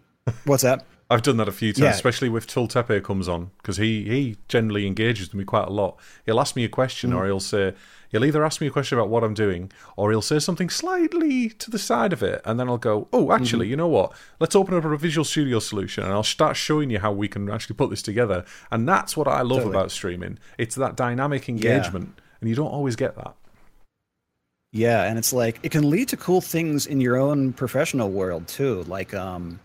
what's that I've done that a few times, Yeah. especially with Tul Tultepe comes on because he he generally engages with me quite a lot. He'll ask me a question, Mm. or he'll say he'll either ask me a question about what I'm doing, or he'll say something slightly to the side of it, and then I'll go, "Oh, actually, you know what? Let's open up a Visual Studio solution, and I'll start showing you how we can actually put this together." And that's what I love Totally. about streaming. It's that dynamic engagement, and you don't always get that. Yeah, and it's like it can lead to cool things in your own professional world too. Like um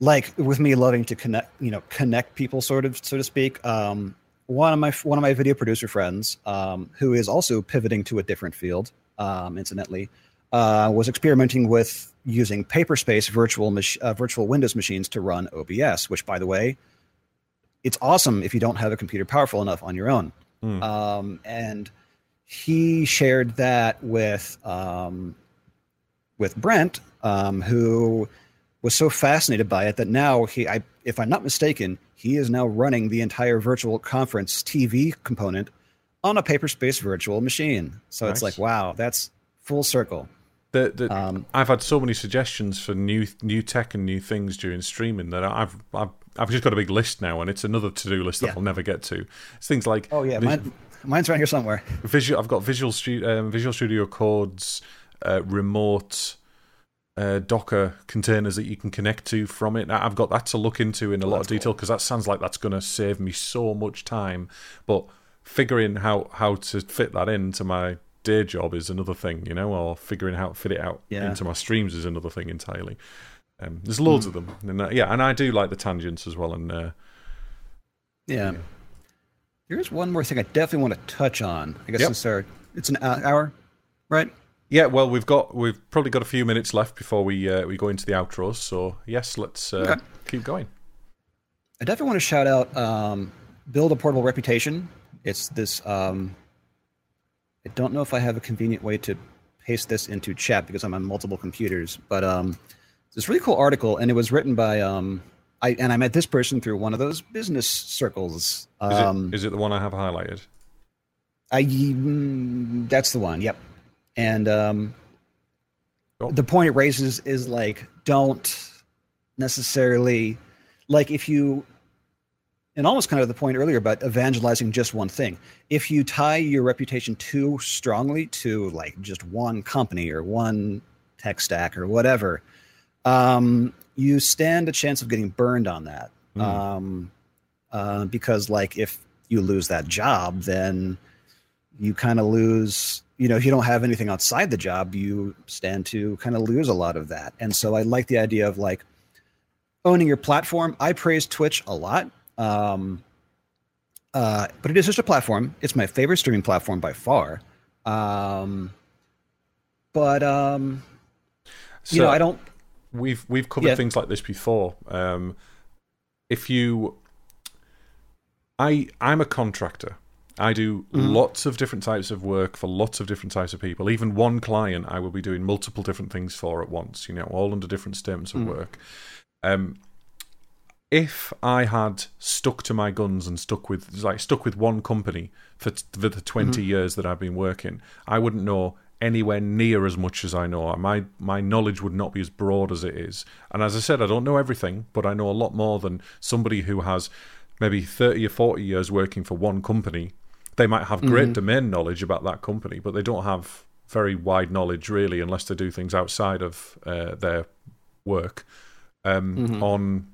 like with me loving to connect, you know, connect people sort of so to speak. Um one of my one of my video producer friends um who is also pivoting to a different field um incidentally uh was experimenting with using Paperspace virtual mach- uh, virtual Windows machines to run OBS, which by the way, it's awesome if you don't have a computer powerful enough on your own. Hmm. Um, and he shared that with um, with Brent, um, who was so fascinated by it that now he, I, if I'm not mistaken, he is now running the entire virtual conference TV component on a Paperspace virtual machine. So it's like, wow, that's full circle. The, the, Um, I've had so many suggestions for new new tech and new things during streaming that I've I've, I've just got a big list now, and it's another to do list that Yeah. I'll never get to. It's things like Oh yeah, mine, mine's right here somewhere. visual. I've got Visual Studio, um, Visual Studio Code's uh, remote uh, Docker containers that you can connect to from it. I've got that to look into in a lot of that's cool. detail because that sounds like that's going to save me so much time. But figuring how how to fit that into my day job is another thing, you know, or figuring how to fit it out Yeah. into my streams is another thing entirely. Um, there's loads of them, and uh, yeah, and I do like the tangents as well. And uh, Yeah. Here's one more thing I definitely want to touch on. I guess Yep. since our, it's an hour, right? Yeah, well, we've got we've probably got a few minutes left before we uh, we go into the outros. So yes, let's uh, Okay. keep going. I definitely want to shout out um, Build a Portable Reputation. It's this. Um, I don't know if I have a convenient way to paste this into chat because I'm on multiple computers, but um, it's this really cool article, and it was written by. Um, I and I met this person through one of those business circles. Is, Um, it, is it the one I have highlighted? I mm, that's the one. Yep. And um, Cool. the point it raises is like don't necessarily like if you and almost kind of the point earlier about evangelizing just one thing. If you tie your reputation too strongly to like just one company or one tech stack or whatever, um, you stand a chance of getting burned on that. Hmm. Um, uh, because like if you lose that job, then you kind of lose you know, if you don't have anything outside the job, you stand to kind of lose a lot of that. And so I like the idea of like owning your platform. I praise Twitch a lot. Um, uh, but it is just a platform. It's my favorite streaming platform by far. Um, but um, So you know, I don't. we've we've covered Yeah. things like this before. Um, if you, I I'm a contractor. I do Mm-hmm. lots of different types of work for lots of different types of people. Even one client, I will be doing multiple different things for at once. You know, all under different statements Mm. of work. Um, if I had stuck to my guns and stuck with like stuck with one company for, t- for the 20 Mm-hmm. years that I've been working, I wouldn't know anywhere near as much as I know. My my knowledge would not be as broad as it is. And as I said, I don't know everything, but I know a lot more than somebody who has maybe 30 or 40 years working for one company. They might have great domain knowledge about that company, but they don't have very wide knowledge really unless they do things outside of uh, their work um, on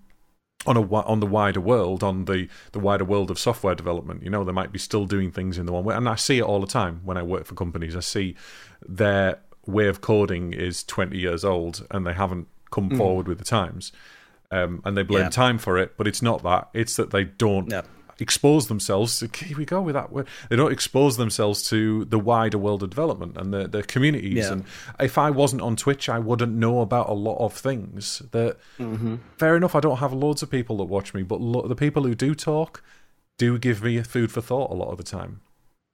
on a on the wider world, on the the wider world of software development. You know, they might be still doing things in the one way, and I see it all the time when I work for companies. I see their way of coding is twenty years old, and they haven't come forward with the times, um, and they blame Yeah. time for it. But it's not that; it's that they don't. Yep. Expose themselves. To, here we go with that word. They don't expose themselves to the wider world of development and the, the communities. Yeah. And if I wasn't on Twitch, I wouldn't know about a lot of things that Mm-hmm. fair enough. I don't have loads of people that watch me, but lo- the people who do talk do give me food for thought a lot of the time,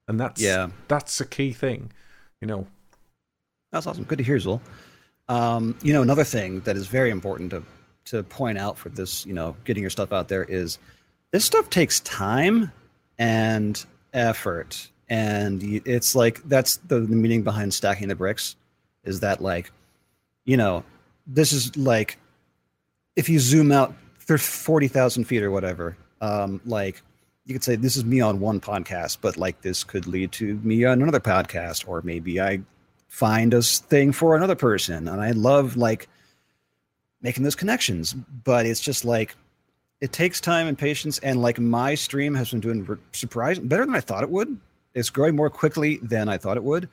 and that's Yeah. that's a key thing. You know, That's awesome. Good to hear, Zul. Um, you know, another thing that is very important to to point out for this, you know, getting your stuff out there is this stuff takes time and effort, and it's like that's the, the meaning behind stacking the bricks. Is that like, you know, this is like, if you zoom out, forty thousand feet or whatever. Um, like you could say this is me on one podcast, but like this could lead to me on another podcast, or maybe I find a thing for another person and i love like making those connections but it's just like it takes time and patience and like my stream has been doing re- surprising better than i thought it would it's growing more quickly than i thought it would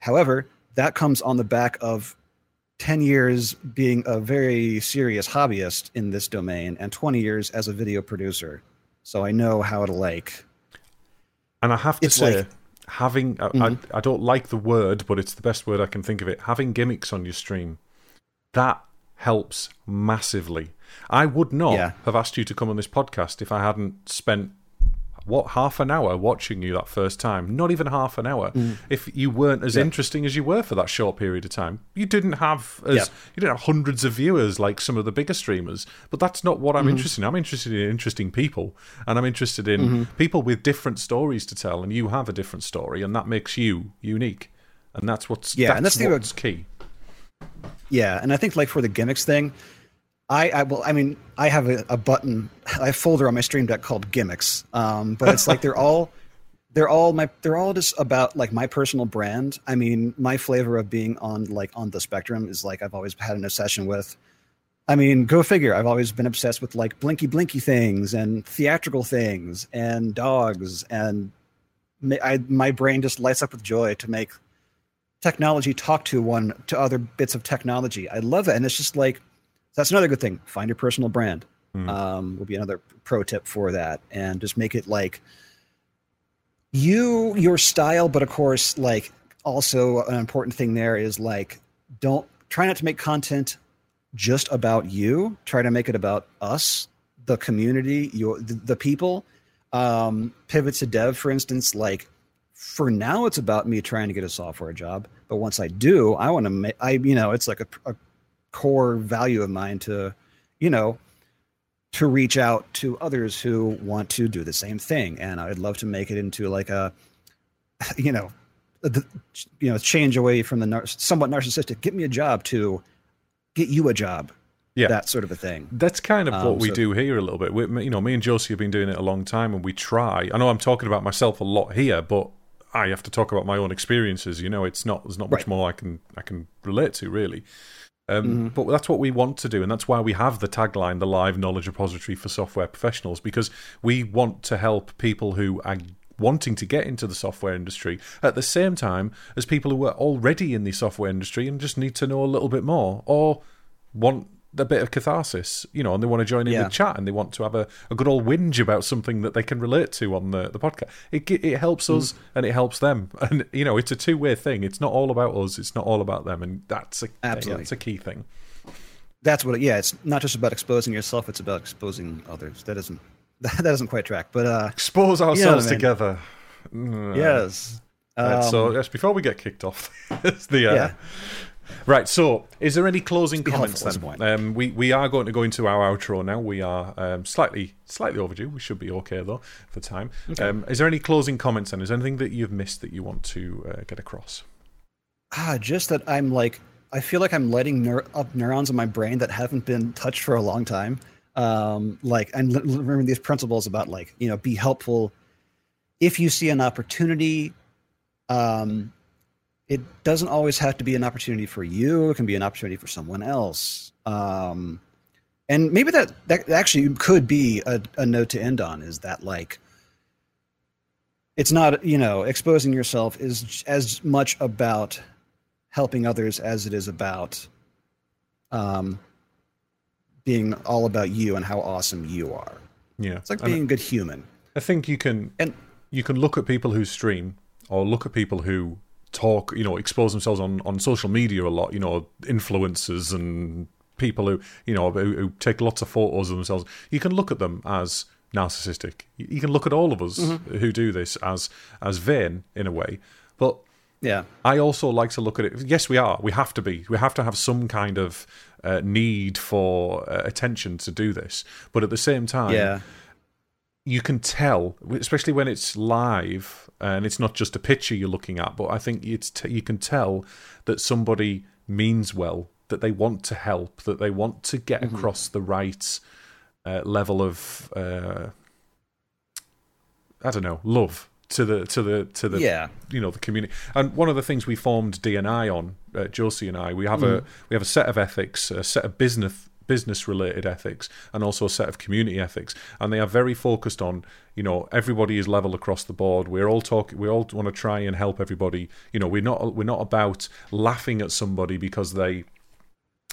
however that comes on the back of 10 years being a very serious hobbyist in this domain and 20 years as a video producer so i know how to like and I have to It's say, like- having I, I, mm-hmm. I don't like the word, but it's the best word I can think of it. Having gimmicks on your stream that helps massively. I would not Yeah. have asked you to come on this podcast if I hadn't spent what half an hour watching you that first time. Not even half an hour. Mm. If you weren't as interesting as you were for that short period of time, you didn't have as Yeah. you didn't have hundreds of viewers like some of the bigger streamers. But that's not what I'm Mm-hmm. interested in. I'm interested in interesting people, and I'm interested in Mm-hmm. people with different stories to tell. And you have a different story, and that makes you unique. And that's what's Yeah, that's, and that's the- what's key. Yeah, and I think like for the gimmicks thing, I, I well, I mean, I have a, a button, I have a folder on my Stream Deck called gimmicks, um, but it's like they're all, they're all my, they're all just about like my personal brand. I mean, my flavor of being on like on the spectrum is like I've always had an obsession with. I mean, go figure. I've always been obsessed with like blinky blinky things and theatrical things and dogs and I, my brain just lights up with joy to make technology talk to one to other bits of technology. I love it, and it's just like that's another good thing. Find your personal brand. Um, will be another pro tip for that, and just make it like you your style. But of course, like also an important thing there is like don't try not to make content just about you. Try to make it about us, the community, your the, the people. Um, pivot to dev, for instance, like for now it's about me trying to get a software job but once i do i want to make i you know it's like a, a core value of mine to you know to reach out to others who want to do the same thing and i'd love to make it into like a you know the, you know change away from the nar- somewhat narcissistic get me a job to get you a job Yeah. that sort of a thing That's kind of Um, what we so- do here a little bit. We, you know, me and Josie have been doing it a long time, and we try. I know I'm talking about myself a lot here, but I have to talk about my own experiences. You know, it's not there's not much Right. more I can I can relate to really. Um, Mm-hmm. But that's what we want to do, and that's why we have the tagline, the live knowledge repository for software professionals, because we want to help people who are wanting to get into the software industry at the same time as people who are already in the software industry and just need to know a little bit more or want a bit of catharsis, you know, and they want to join in Yeah. with chat and they want to have a, a good old whinge about something that they can relate to on the, the podcast. It it helps Mm. us and it helps them, and you know, it's a two way thing. It's not all about us. It's not all about them, and that's a Absolutely. that's a key thing. That's what. It, yeah, it's not just about exposing yourself; it's about exposing others. That doesn't that doesn't quite track. But uh, Expose ourselves man. together. Mm. yes. Right, so Um, yes, before we get kicked off, the uh, Yeah. Right. So, is there any closing be comments then? Um, we we are going to go into our outro now. We are um, slightly slightly overdue. We should be okay though for time. Um, is there any closing comments? And is there anything that you've missed that you want to uh, get across? ah, just that I'm like, I feel like I'm lighting neur- up neurons in my brain that haven't been touched for a long time. Um, like, and l- l- remember these principles about like, you know, be helpful if you see an opportunity. Um, it doesn't always have to be an opportunity for you. It can be an opportunity for someone else. Um, and maybe that that actually could be a, a note to end on is that like it's not you know exposing yourself is as much about helping others as it is about um, being all about you and how awesome you are. Yeah, It's like And being a good human. I think you can And you can look at people who stream or look at people who talk, you know, expose themselves on, on social media a lot, you know, influencers and people who, you know, who, who take lots of photos of themselves. You can look at them as narcissistic. You can look at all of us who do this as as vain in a way. But yeah, I also like to look at it. Yes, we are. We have to be. We have to have some kind of uh, need for uh, attention to do this. But at the same time, yeah, you can tell, especially when it's live and it's not just a picture you're looking at, but I think it's t- you can tell that somebody means well, that they want to help, that they want to get across the right uh, level of uh, I don't know love to the to the to the yeah. you know the community. And one of the things we formed DNI on, uh, Josie and I, we have a we have a set of ethics, a set of business business related ethics, and also a set of community ethics, and they are very focused on you know everybody is level across the board. We're all talking. We all want to try and help everybody. You know, we're not we're not about laughing at somebody because they.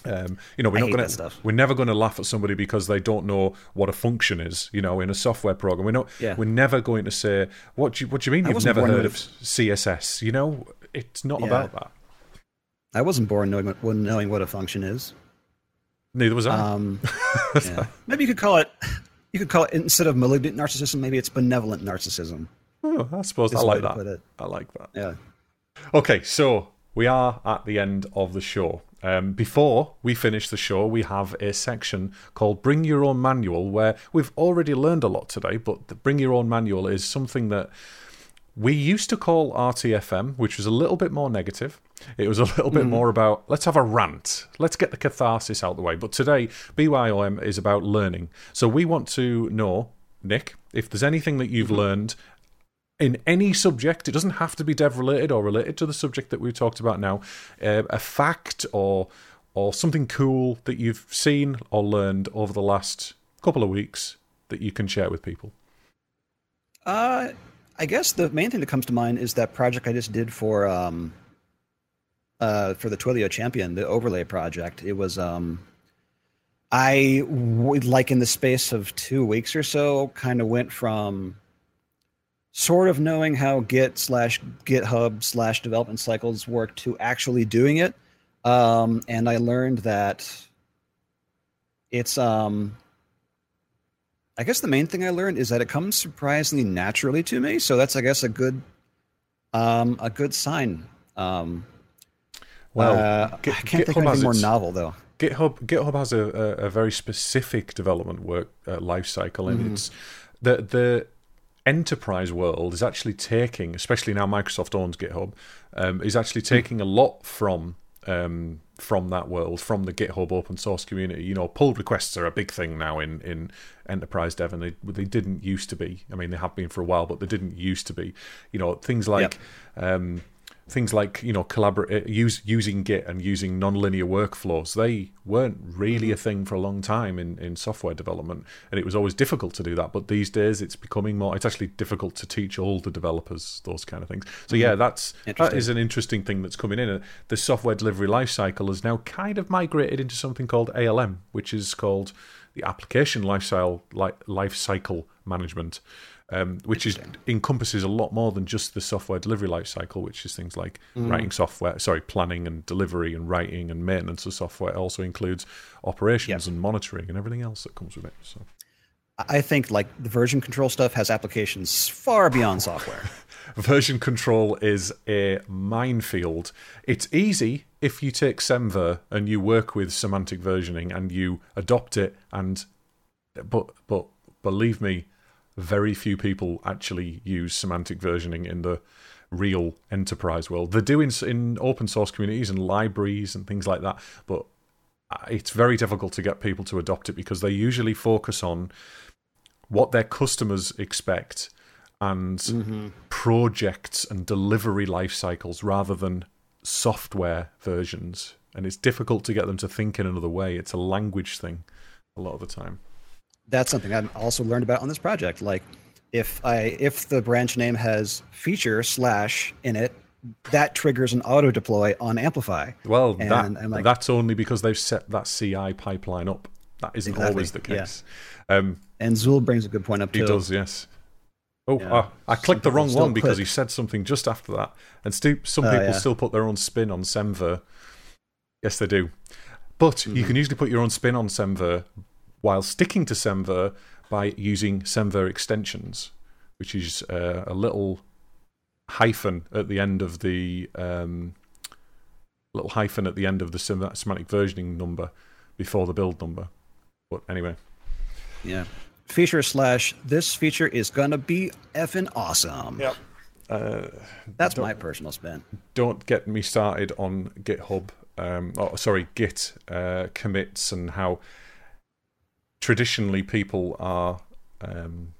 Um, you know, we're I not going to. We're never going to laugh at somebody because they don't know what a function is. You know, in a software program, we're not. Yeah. We're never going to say what do you what do you mean I you've never heard of CSS? You know, it's not Yeah. about that. I wasn't born knowing what, knowing what a function is. Neither was I. Um, yeah. Maybe you could call it. You could call it instead of malignant narcissism. Maybe it's benevolent narcissism. Oh, I suppose I like that. I like that. Yeah. Okay, so we are at the end of the show. Um, before we finish the show, we have a section called Bring Your Own Manual, where we've already learned a lot today, but the Bring Your Own Manual is something that we used to call RTFM, which was a little bit more negative. It was a little bit more about let's have a rant, let's get the catharsis out the way. But today, BYOM is about learning. So we want to know, Nick, if there's anything that you've learned in any subject, it doesn't have to be dev related or related to the subject that we've talked about now, uh, a fact or or something cool that you've seen or learned over the last couple of weeks that you can share with people. Uh, I guess the main thing that comes to mind is that project I just did for um, uh, for the Twilio Champion, the overlay project. It was um, I like in the space of two weeks or so, kind of went from sort of knowing how Git slash GitHub slash development cycles work to actually doing it. Um, and I learned that it's um I guess the main thing I learned is that it comes surprisingly naturally to me. So that's I guess a good um a good sign. Um Well, uh, Git- I can't think GitHub of anything more novel though. GitHub GitHub has a, a, a very specific development work uh, life cycle, and Mm-hmm. it's the the enterprise world is actually taking, especially now Microsoft owns GitHub, um, is actually taking a lot from um, from that world, from the GitHub open source community. You know, pull requests are a big thing now in, in enterprise dev, and they they didn't used to be. I mean, they have been for a while, but they didn't used to be. You know, things like um, things like you know collaborate use using Git and using nonlinear workflows. They weren't really a thing for a long time in in software development, and it was always difficult to do that. But these days, it's becoming more. It's actually difficult to teach all the developers those kind of things. So yeah, that's that is an interesting thing that's coming in. Uh, The software delivery lifecycle has now kind of migrated into something called ALM, which is called the application lifestyle li- life cycle management, um, which is encompasses a lot more than just the software delivery life cycle, which is things like writing software, sorry, planning and delivery and writing and maintenance of software. It also includes operations and monitoring and everything else that comes with it. So I think like the version control stuff has applications far beyond software. version control is a minefield. It's easy if you take Semver and you work with semantic versioning and you adopt it and but but believe me, very few people actually use semantic versioning in the real enterprise world. They do in in open source communities and libraries and things like that, but uh, it's very difficult to get people to adopt it because they usually focus on what their customers expect and projects and delivery life cycles rather than software versions. And it's difficult to get them to think in another way. It's a language thing a lot of the time. That's something I've also learned about on this project. Like if I if the branch name has feature slash in it, that triggers an auto deploy on Amplify. Well, And that, like- that's only because they've set that CI pipeline up. That isn't Exactly, always the yeah. case. Um, And Zool brings a good point up he too. does, yes. Oh, Yeah. ah, I Some clicked the wrong one because click. he said something just after that. And stu- some Oh, people yeah. still put their own spin on Semver. Yes, they do. But Mm-hmm. you can usually put your own spin on Semver while sticking to Semver by using Semver extensions, which is uh, a little hyphen at the end of the um, little hyphen at the end of the sem- semantic versioning number before the build number. But anyway, Yeah. Feature slash this feature is gonna be effing awesome. Yep. uh, That's my personal spin. don't get me started on GitHub. Um, oh, sorry, Git uh, commits and how traditionally people are. Um,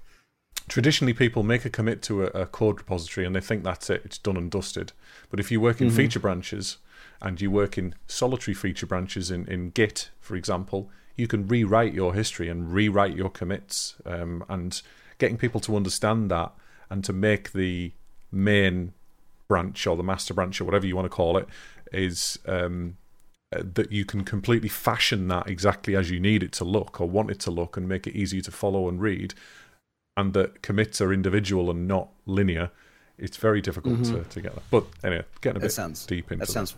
traditionally, people make a commit to a, a code repository and they think that's it; it's done and dusted. But if you work in feature branches and you work in solitary feature branches in, in Git, for example, you can rewrite your history and rewrite your commits. Um, and getting people to understand that and to make the main branch or the master branch or whatever you want to call it is um, that you can completely fashion that exactly as you need it to look or want it to look and make it easier to follow and read and that commits are individual and not linear it's very difficult to, to get that but anyway getting a That bit sounds deep into that sounds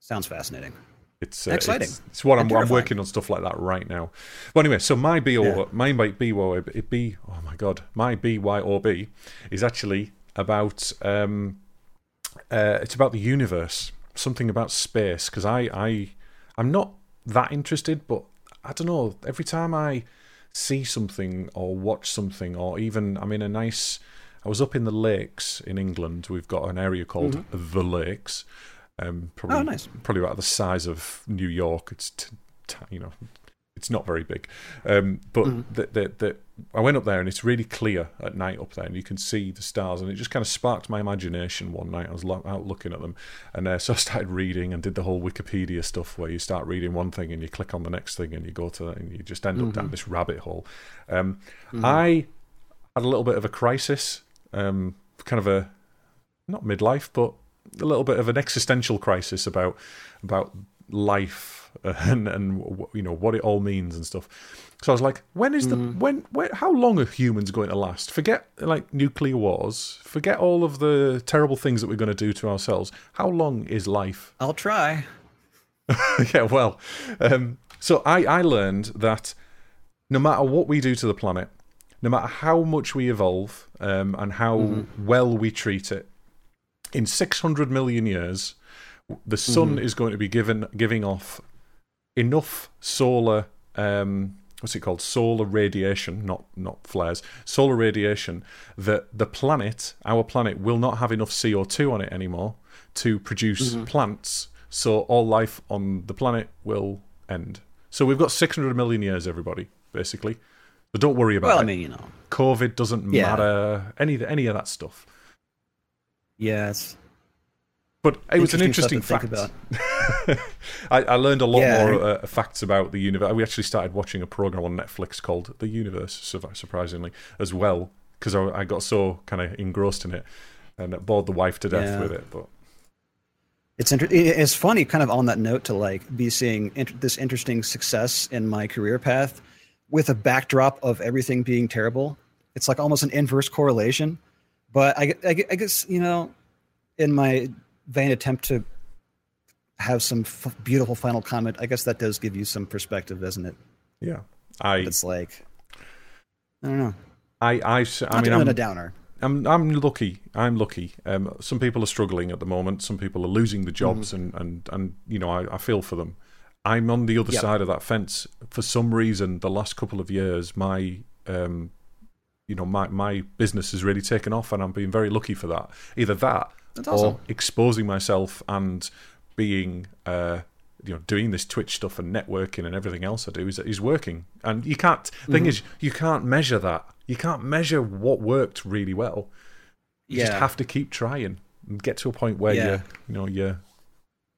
sounds fascinating. it's uh, exciting. It's, it's what I'm, I'm working on stuff like that right now. But anyway, so my BO, Yeah. my BO, it be oh my god, my B Y or B is actually about um, uh, it's about the universe, something about space. Because I I I'm not that interested, but I don't know. Every time I see something or watch something, or even I'm in a nice. I was up in the lakes in England. We've got an area called the Lakes. Um, probably, Oh, nice. probably about the size of New York. It's t- t- you know, it's not very big. Um, but the, the, the, I went up there and it's really clear at night up there, and you can see the stars. And it just kind of sparked my imagination one night. I was lo- out looking at them, and uh, so I started reading and did the whole Wikipedia stuff where you start reading one thing and you click on the next thing and you go to that and you just end up down this rabbit hole. Um, I had a little bit of a crisis, um, kind of a not midlife, but a little bit of an existential crisis about about life and and you know what it all means and stuff. So I was like, when is the when when how long are humans going to last? Forget like nuclear wars. Forget all of the terrible things that we're going to do to ourselves. How long is life? I'll try. yeah, well, um, so I, I learned that no matter what we do to the planet, no matter how much we evolve um, and how well we treat it, in 600 million years, the sun is going to be given giving off enough solar. Um, what's it called? Solar radiation, not not flares. Solar radiation that the planet, our planet, will not have enough CO two on it anymore to produce plants. So all life on the planet will end. So we've got 600 million years, everybody, basically. So don't worry about Well, it. I mean, you know, COVID doesn't Yeah. matter. Any any of that stuff. it's But it was an Interesting fact. I, I learned a lot Yeah. more uh, facts about the universe. We actually started watching a program on Netflix called The Universe, surprisingly, as well, because I, I got so kind of engrossed in it and it bored the wife to death Yeah. with it. But It's inter- it's funny, kind of on that note, to like be seeing inter- this interesting success in my career path with a backdrop of everything being terrible. It's like almost an inverse correlation. But I, I, I guess you know, in my vain attempt to have some f- beautiful final comment, I guess that does give you some perspective, doesn't it? yeah, I, It's like I don't know. I I, I mean, I'm, a downer. I'm I'm lucky. I'm lucky. Um, some people are struggling at the moment. Some people are losing the jobs, Mm-hmm. and, and, and you know I, I feel for them. I'm on the other Yep. side of that fence. For some reason, the last couple of years, my um, you know my my business has really taken off, and I'm being very lucky for that. Either that That's or exposing myself and being uh, you know doing this Twitch stuff and networking and everything else I do is is working. And you can't. The Mm-hmm. thing is, you can't measure that. You can't measure what worked really well. You just have to keep trying and get to a point where Yeah. you you know you're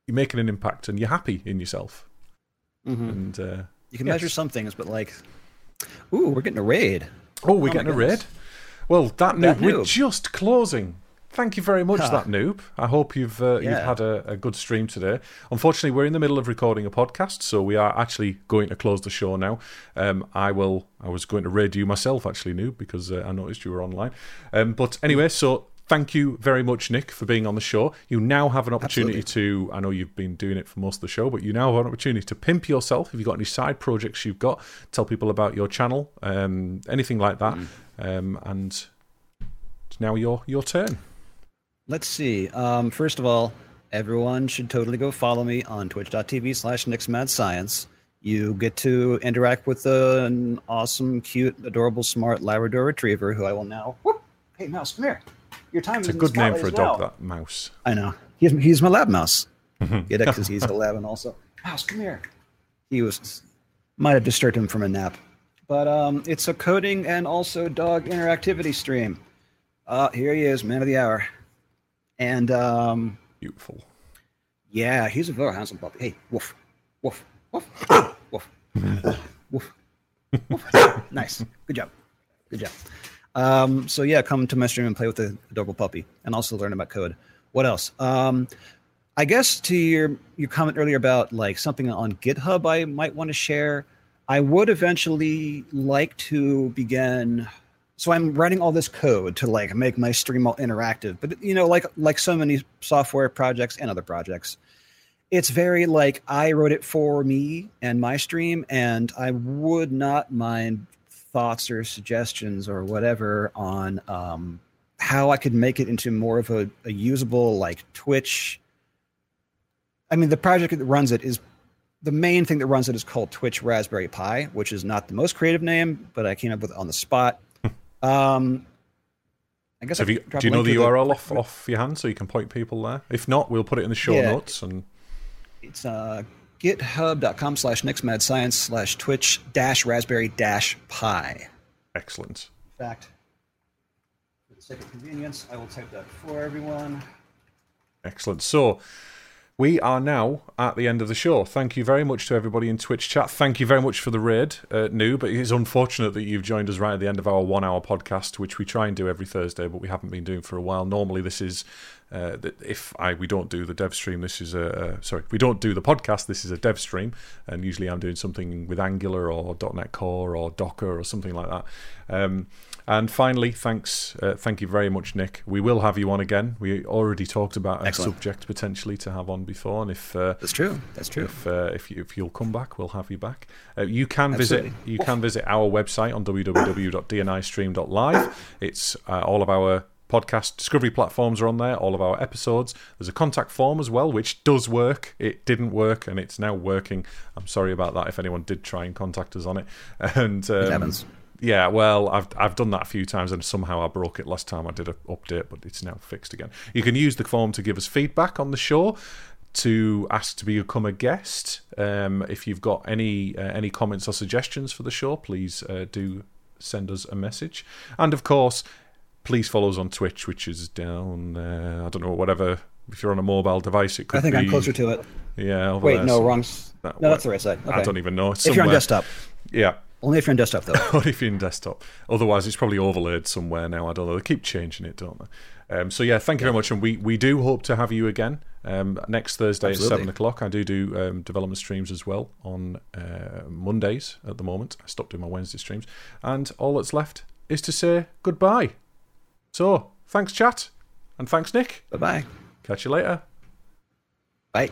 you're making an impact and you're happy in yourself. Mhm. And uh, You can measure some things, but like, ooh, we're getting a raid. oh, we're my getting a raid. Well, that That noob, we're just closing. Thank you very much, that noob. I hope you've uh, you've had a, a good stream today. Unfortunately, we're in the middle of recording a podcast, so we are actually going to close the show now. Um, I will. I was going to raid you myself, actually, noob, because uh, I noticed you were online. Um, but anyway, so thank you very much, Nick, for being on the show. You now have an opportunity to. I know you've been doing it for most of the show, but you now have an opportunity to pimp yourself. If you've got any side projects you've got, tell people about your channel, um, anything like that, um, and it's now your your turn. Let's see. Um, first of all, everyone should totally go follow me on twitch.tv slash nixmadscience. You get to interact with an awesome, cute, adorable, smart Labrador retriever who I will now. Whoop! Hey, mouse, come here. Your time It's is a good name for a dog, well. that mouse. I know. He's, he's my lab mouse. Get it because he's a lab and also. Mouse, come here. He was might have disturbed him from a nap, but um, it's a coding and also dog interactivity stream. Uh, here he is, man of the hour, and um, Beautiful. yeah, he's a very handsome puppy. Hey, woof, woof, woof, woof, woof, woof. nice, good job, good job. Um, so yeah, come to my stream and play with the adorable puppy, and also learn about code. What else? Um, I guess to your your comment earlier about like something on GitHub, I might want to share. I would eventually like to begin. So I'm writing all this code to like make my stream all interactive, but you know, like like so many software projects and other projects, it's very like I wrote it for me and my stream, and I would not mind thoughts or suggestions or whatever on um, how I could make it into more of a, a usable like Twitch. I mean, the project that runs it is the main thing that runs it is called Twitch Raspberry Pi, which is not the most creative name, but I came up with it on the spot. Um, I guess So I have you, do you know the URL off, off your hand so you can point people there? If not, we'll put it in the show Yeah. notes. And It's uh, github.com slash nixmadscience slash twitch dash raspberry dash pi. excellent. In fact, for the sake of convenience, I will type that for everyone. Excellent. So we are now at the end of the show. Thank you very much to everybody in Twitch chat. Thank you very much for the raid, uh, Noob. But it is unfortunate that you've joined us right at the end of our one hour podcast, which we try and do every Thursday, but we haven't been doing for a while. Normally, this is. Uh, th- if I we don't do the dev stream, this is a uh, sorry. We don't do the podcast. This is a dev stream, and usually I'm doing something with Angular or .NET Core or Docker or something like that. Um, and finally, thanks, uh, thank you very much, Nick. We will have you on again. We already talked about a Excellent. subject potentially to have on before, and if uh, That's true. That's true. if uh, if, you, if you'll come back, we'll have you back. Uh, you can visit Absolutely. you can visit our website on www.dnistream.live. It's uh, all of our podcast discovery platforms are on there. All of our episodes. There's a contact form as well, which does work. It didn't work, and it's now working. I'm sorry about that. If anyone did try and contact us on it, and um, yeah, well, I've I've done that a few times, and somehow I broke it last time I did an update, but it's now fixed again. You can use the form to give us feedback on the show, to ask to become a guest. Um, if you've got any uh, any comments or suggestions for the show, please uh, do send us a message. And of course, please follow us on Twitch, which is down there. I don't know whatever if you're on a mobile device, it could I think be. I'm closer to it. Yeah. Wait, there, no, so- wrong. that- No, that's the right side. Okay. I don't even know. It's If you're on desktop, Yeah. only if you're on desktop though. Only if you're in desktop. Otherwise, it's probably overlaid somewhere now. I don't know. They keep changing it, don't they? Um, so yeah, thank you very much, and we, we do hope to have you again um, next Thursday Absolutely. at seven o'clock. I do do um, development streams as well on uh, Mondays at the moment. I stopped doing my Wednesday streams, and all that's left is to say goodbye. So thanks, chat, and thanks, Nick. bye bye. Catch you later. Bye.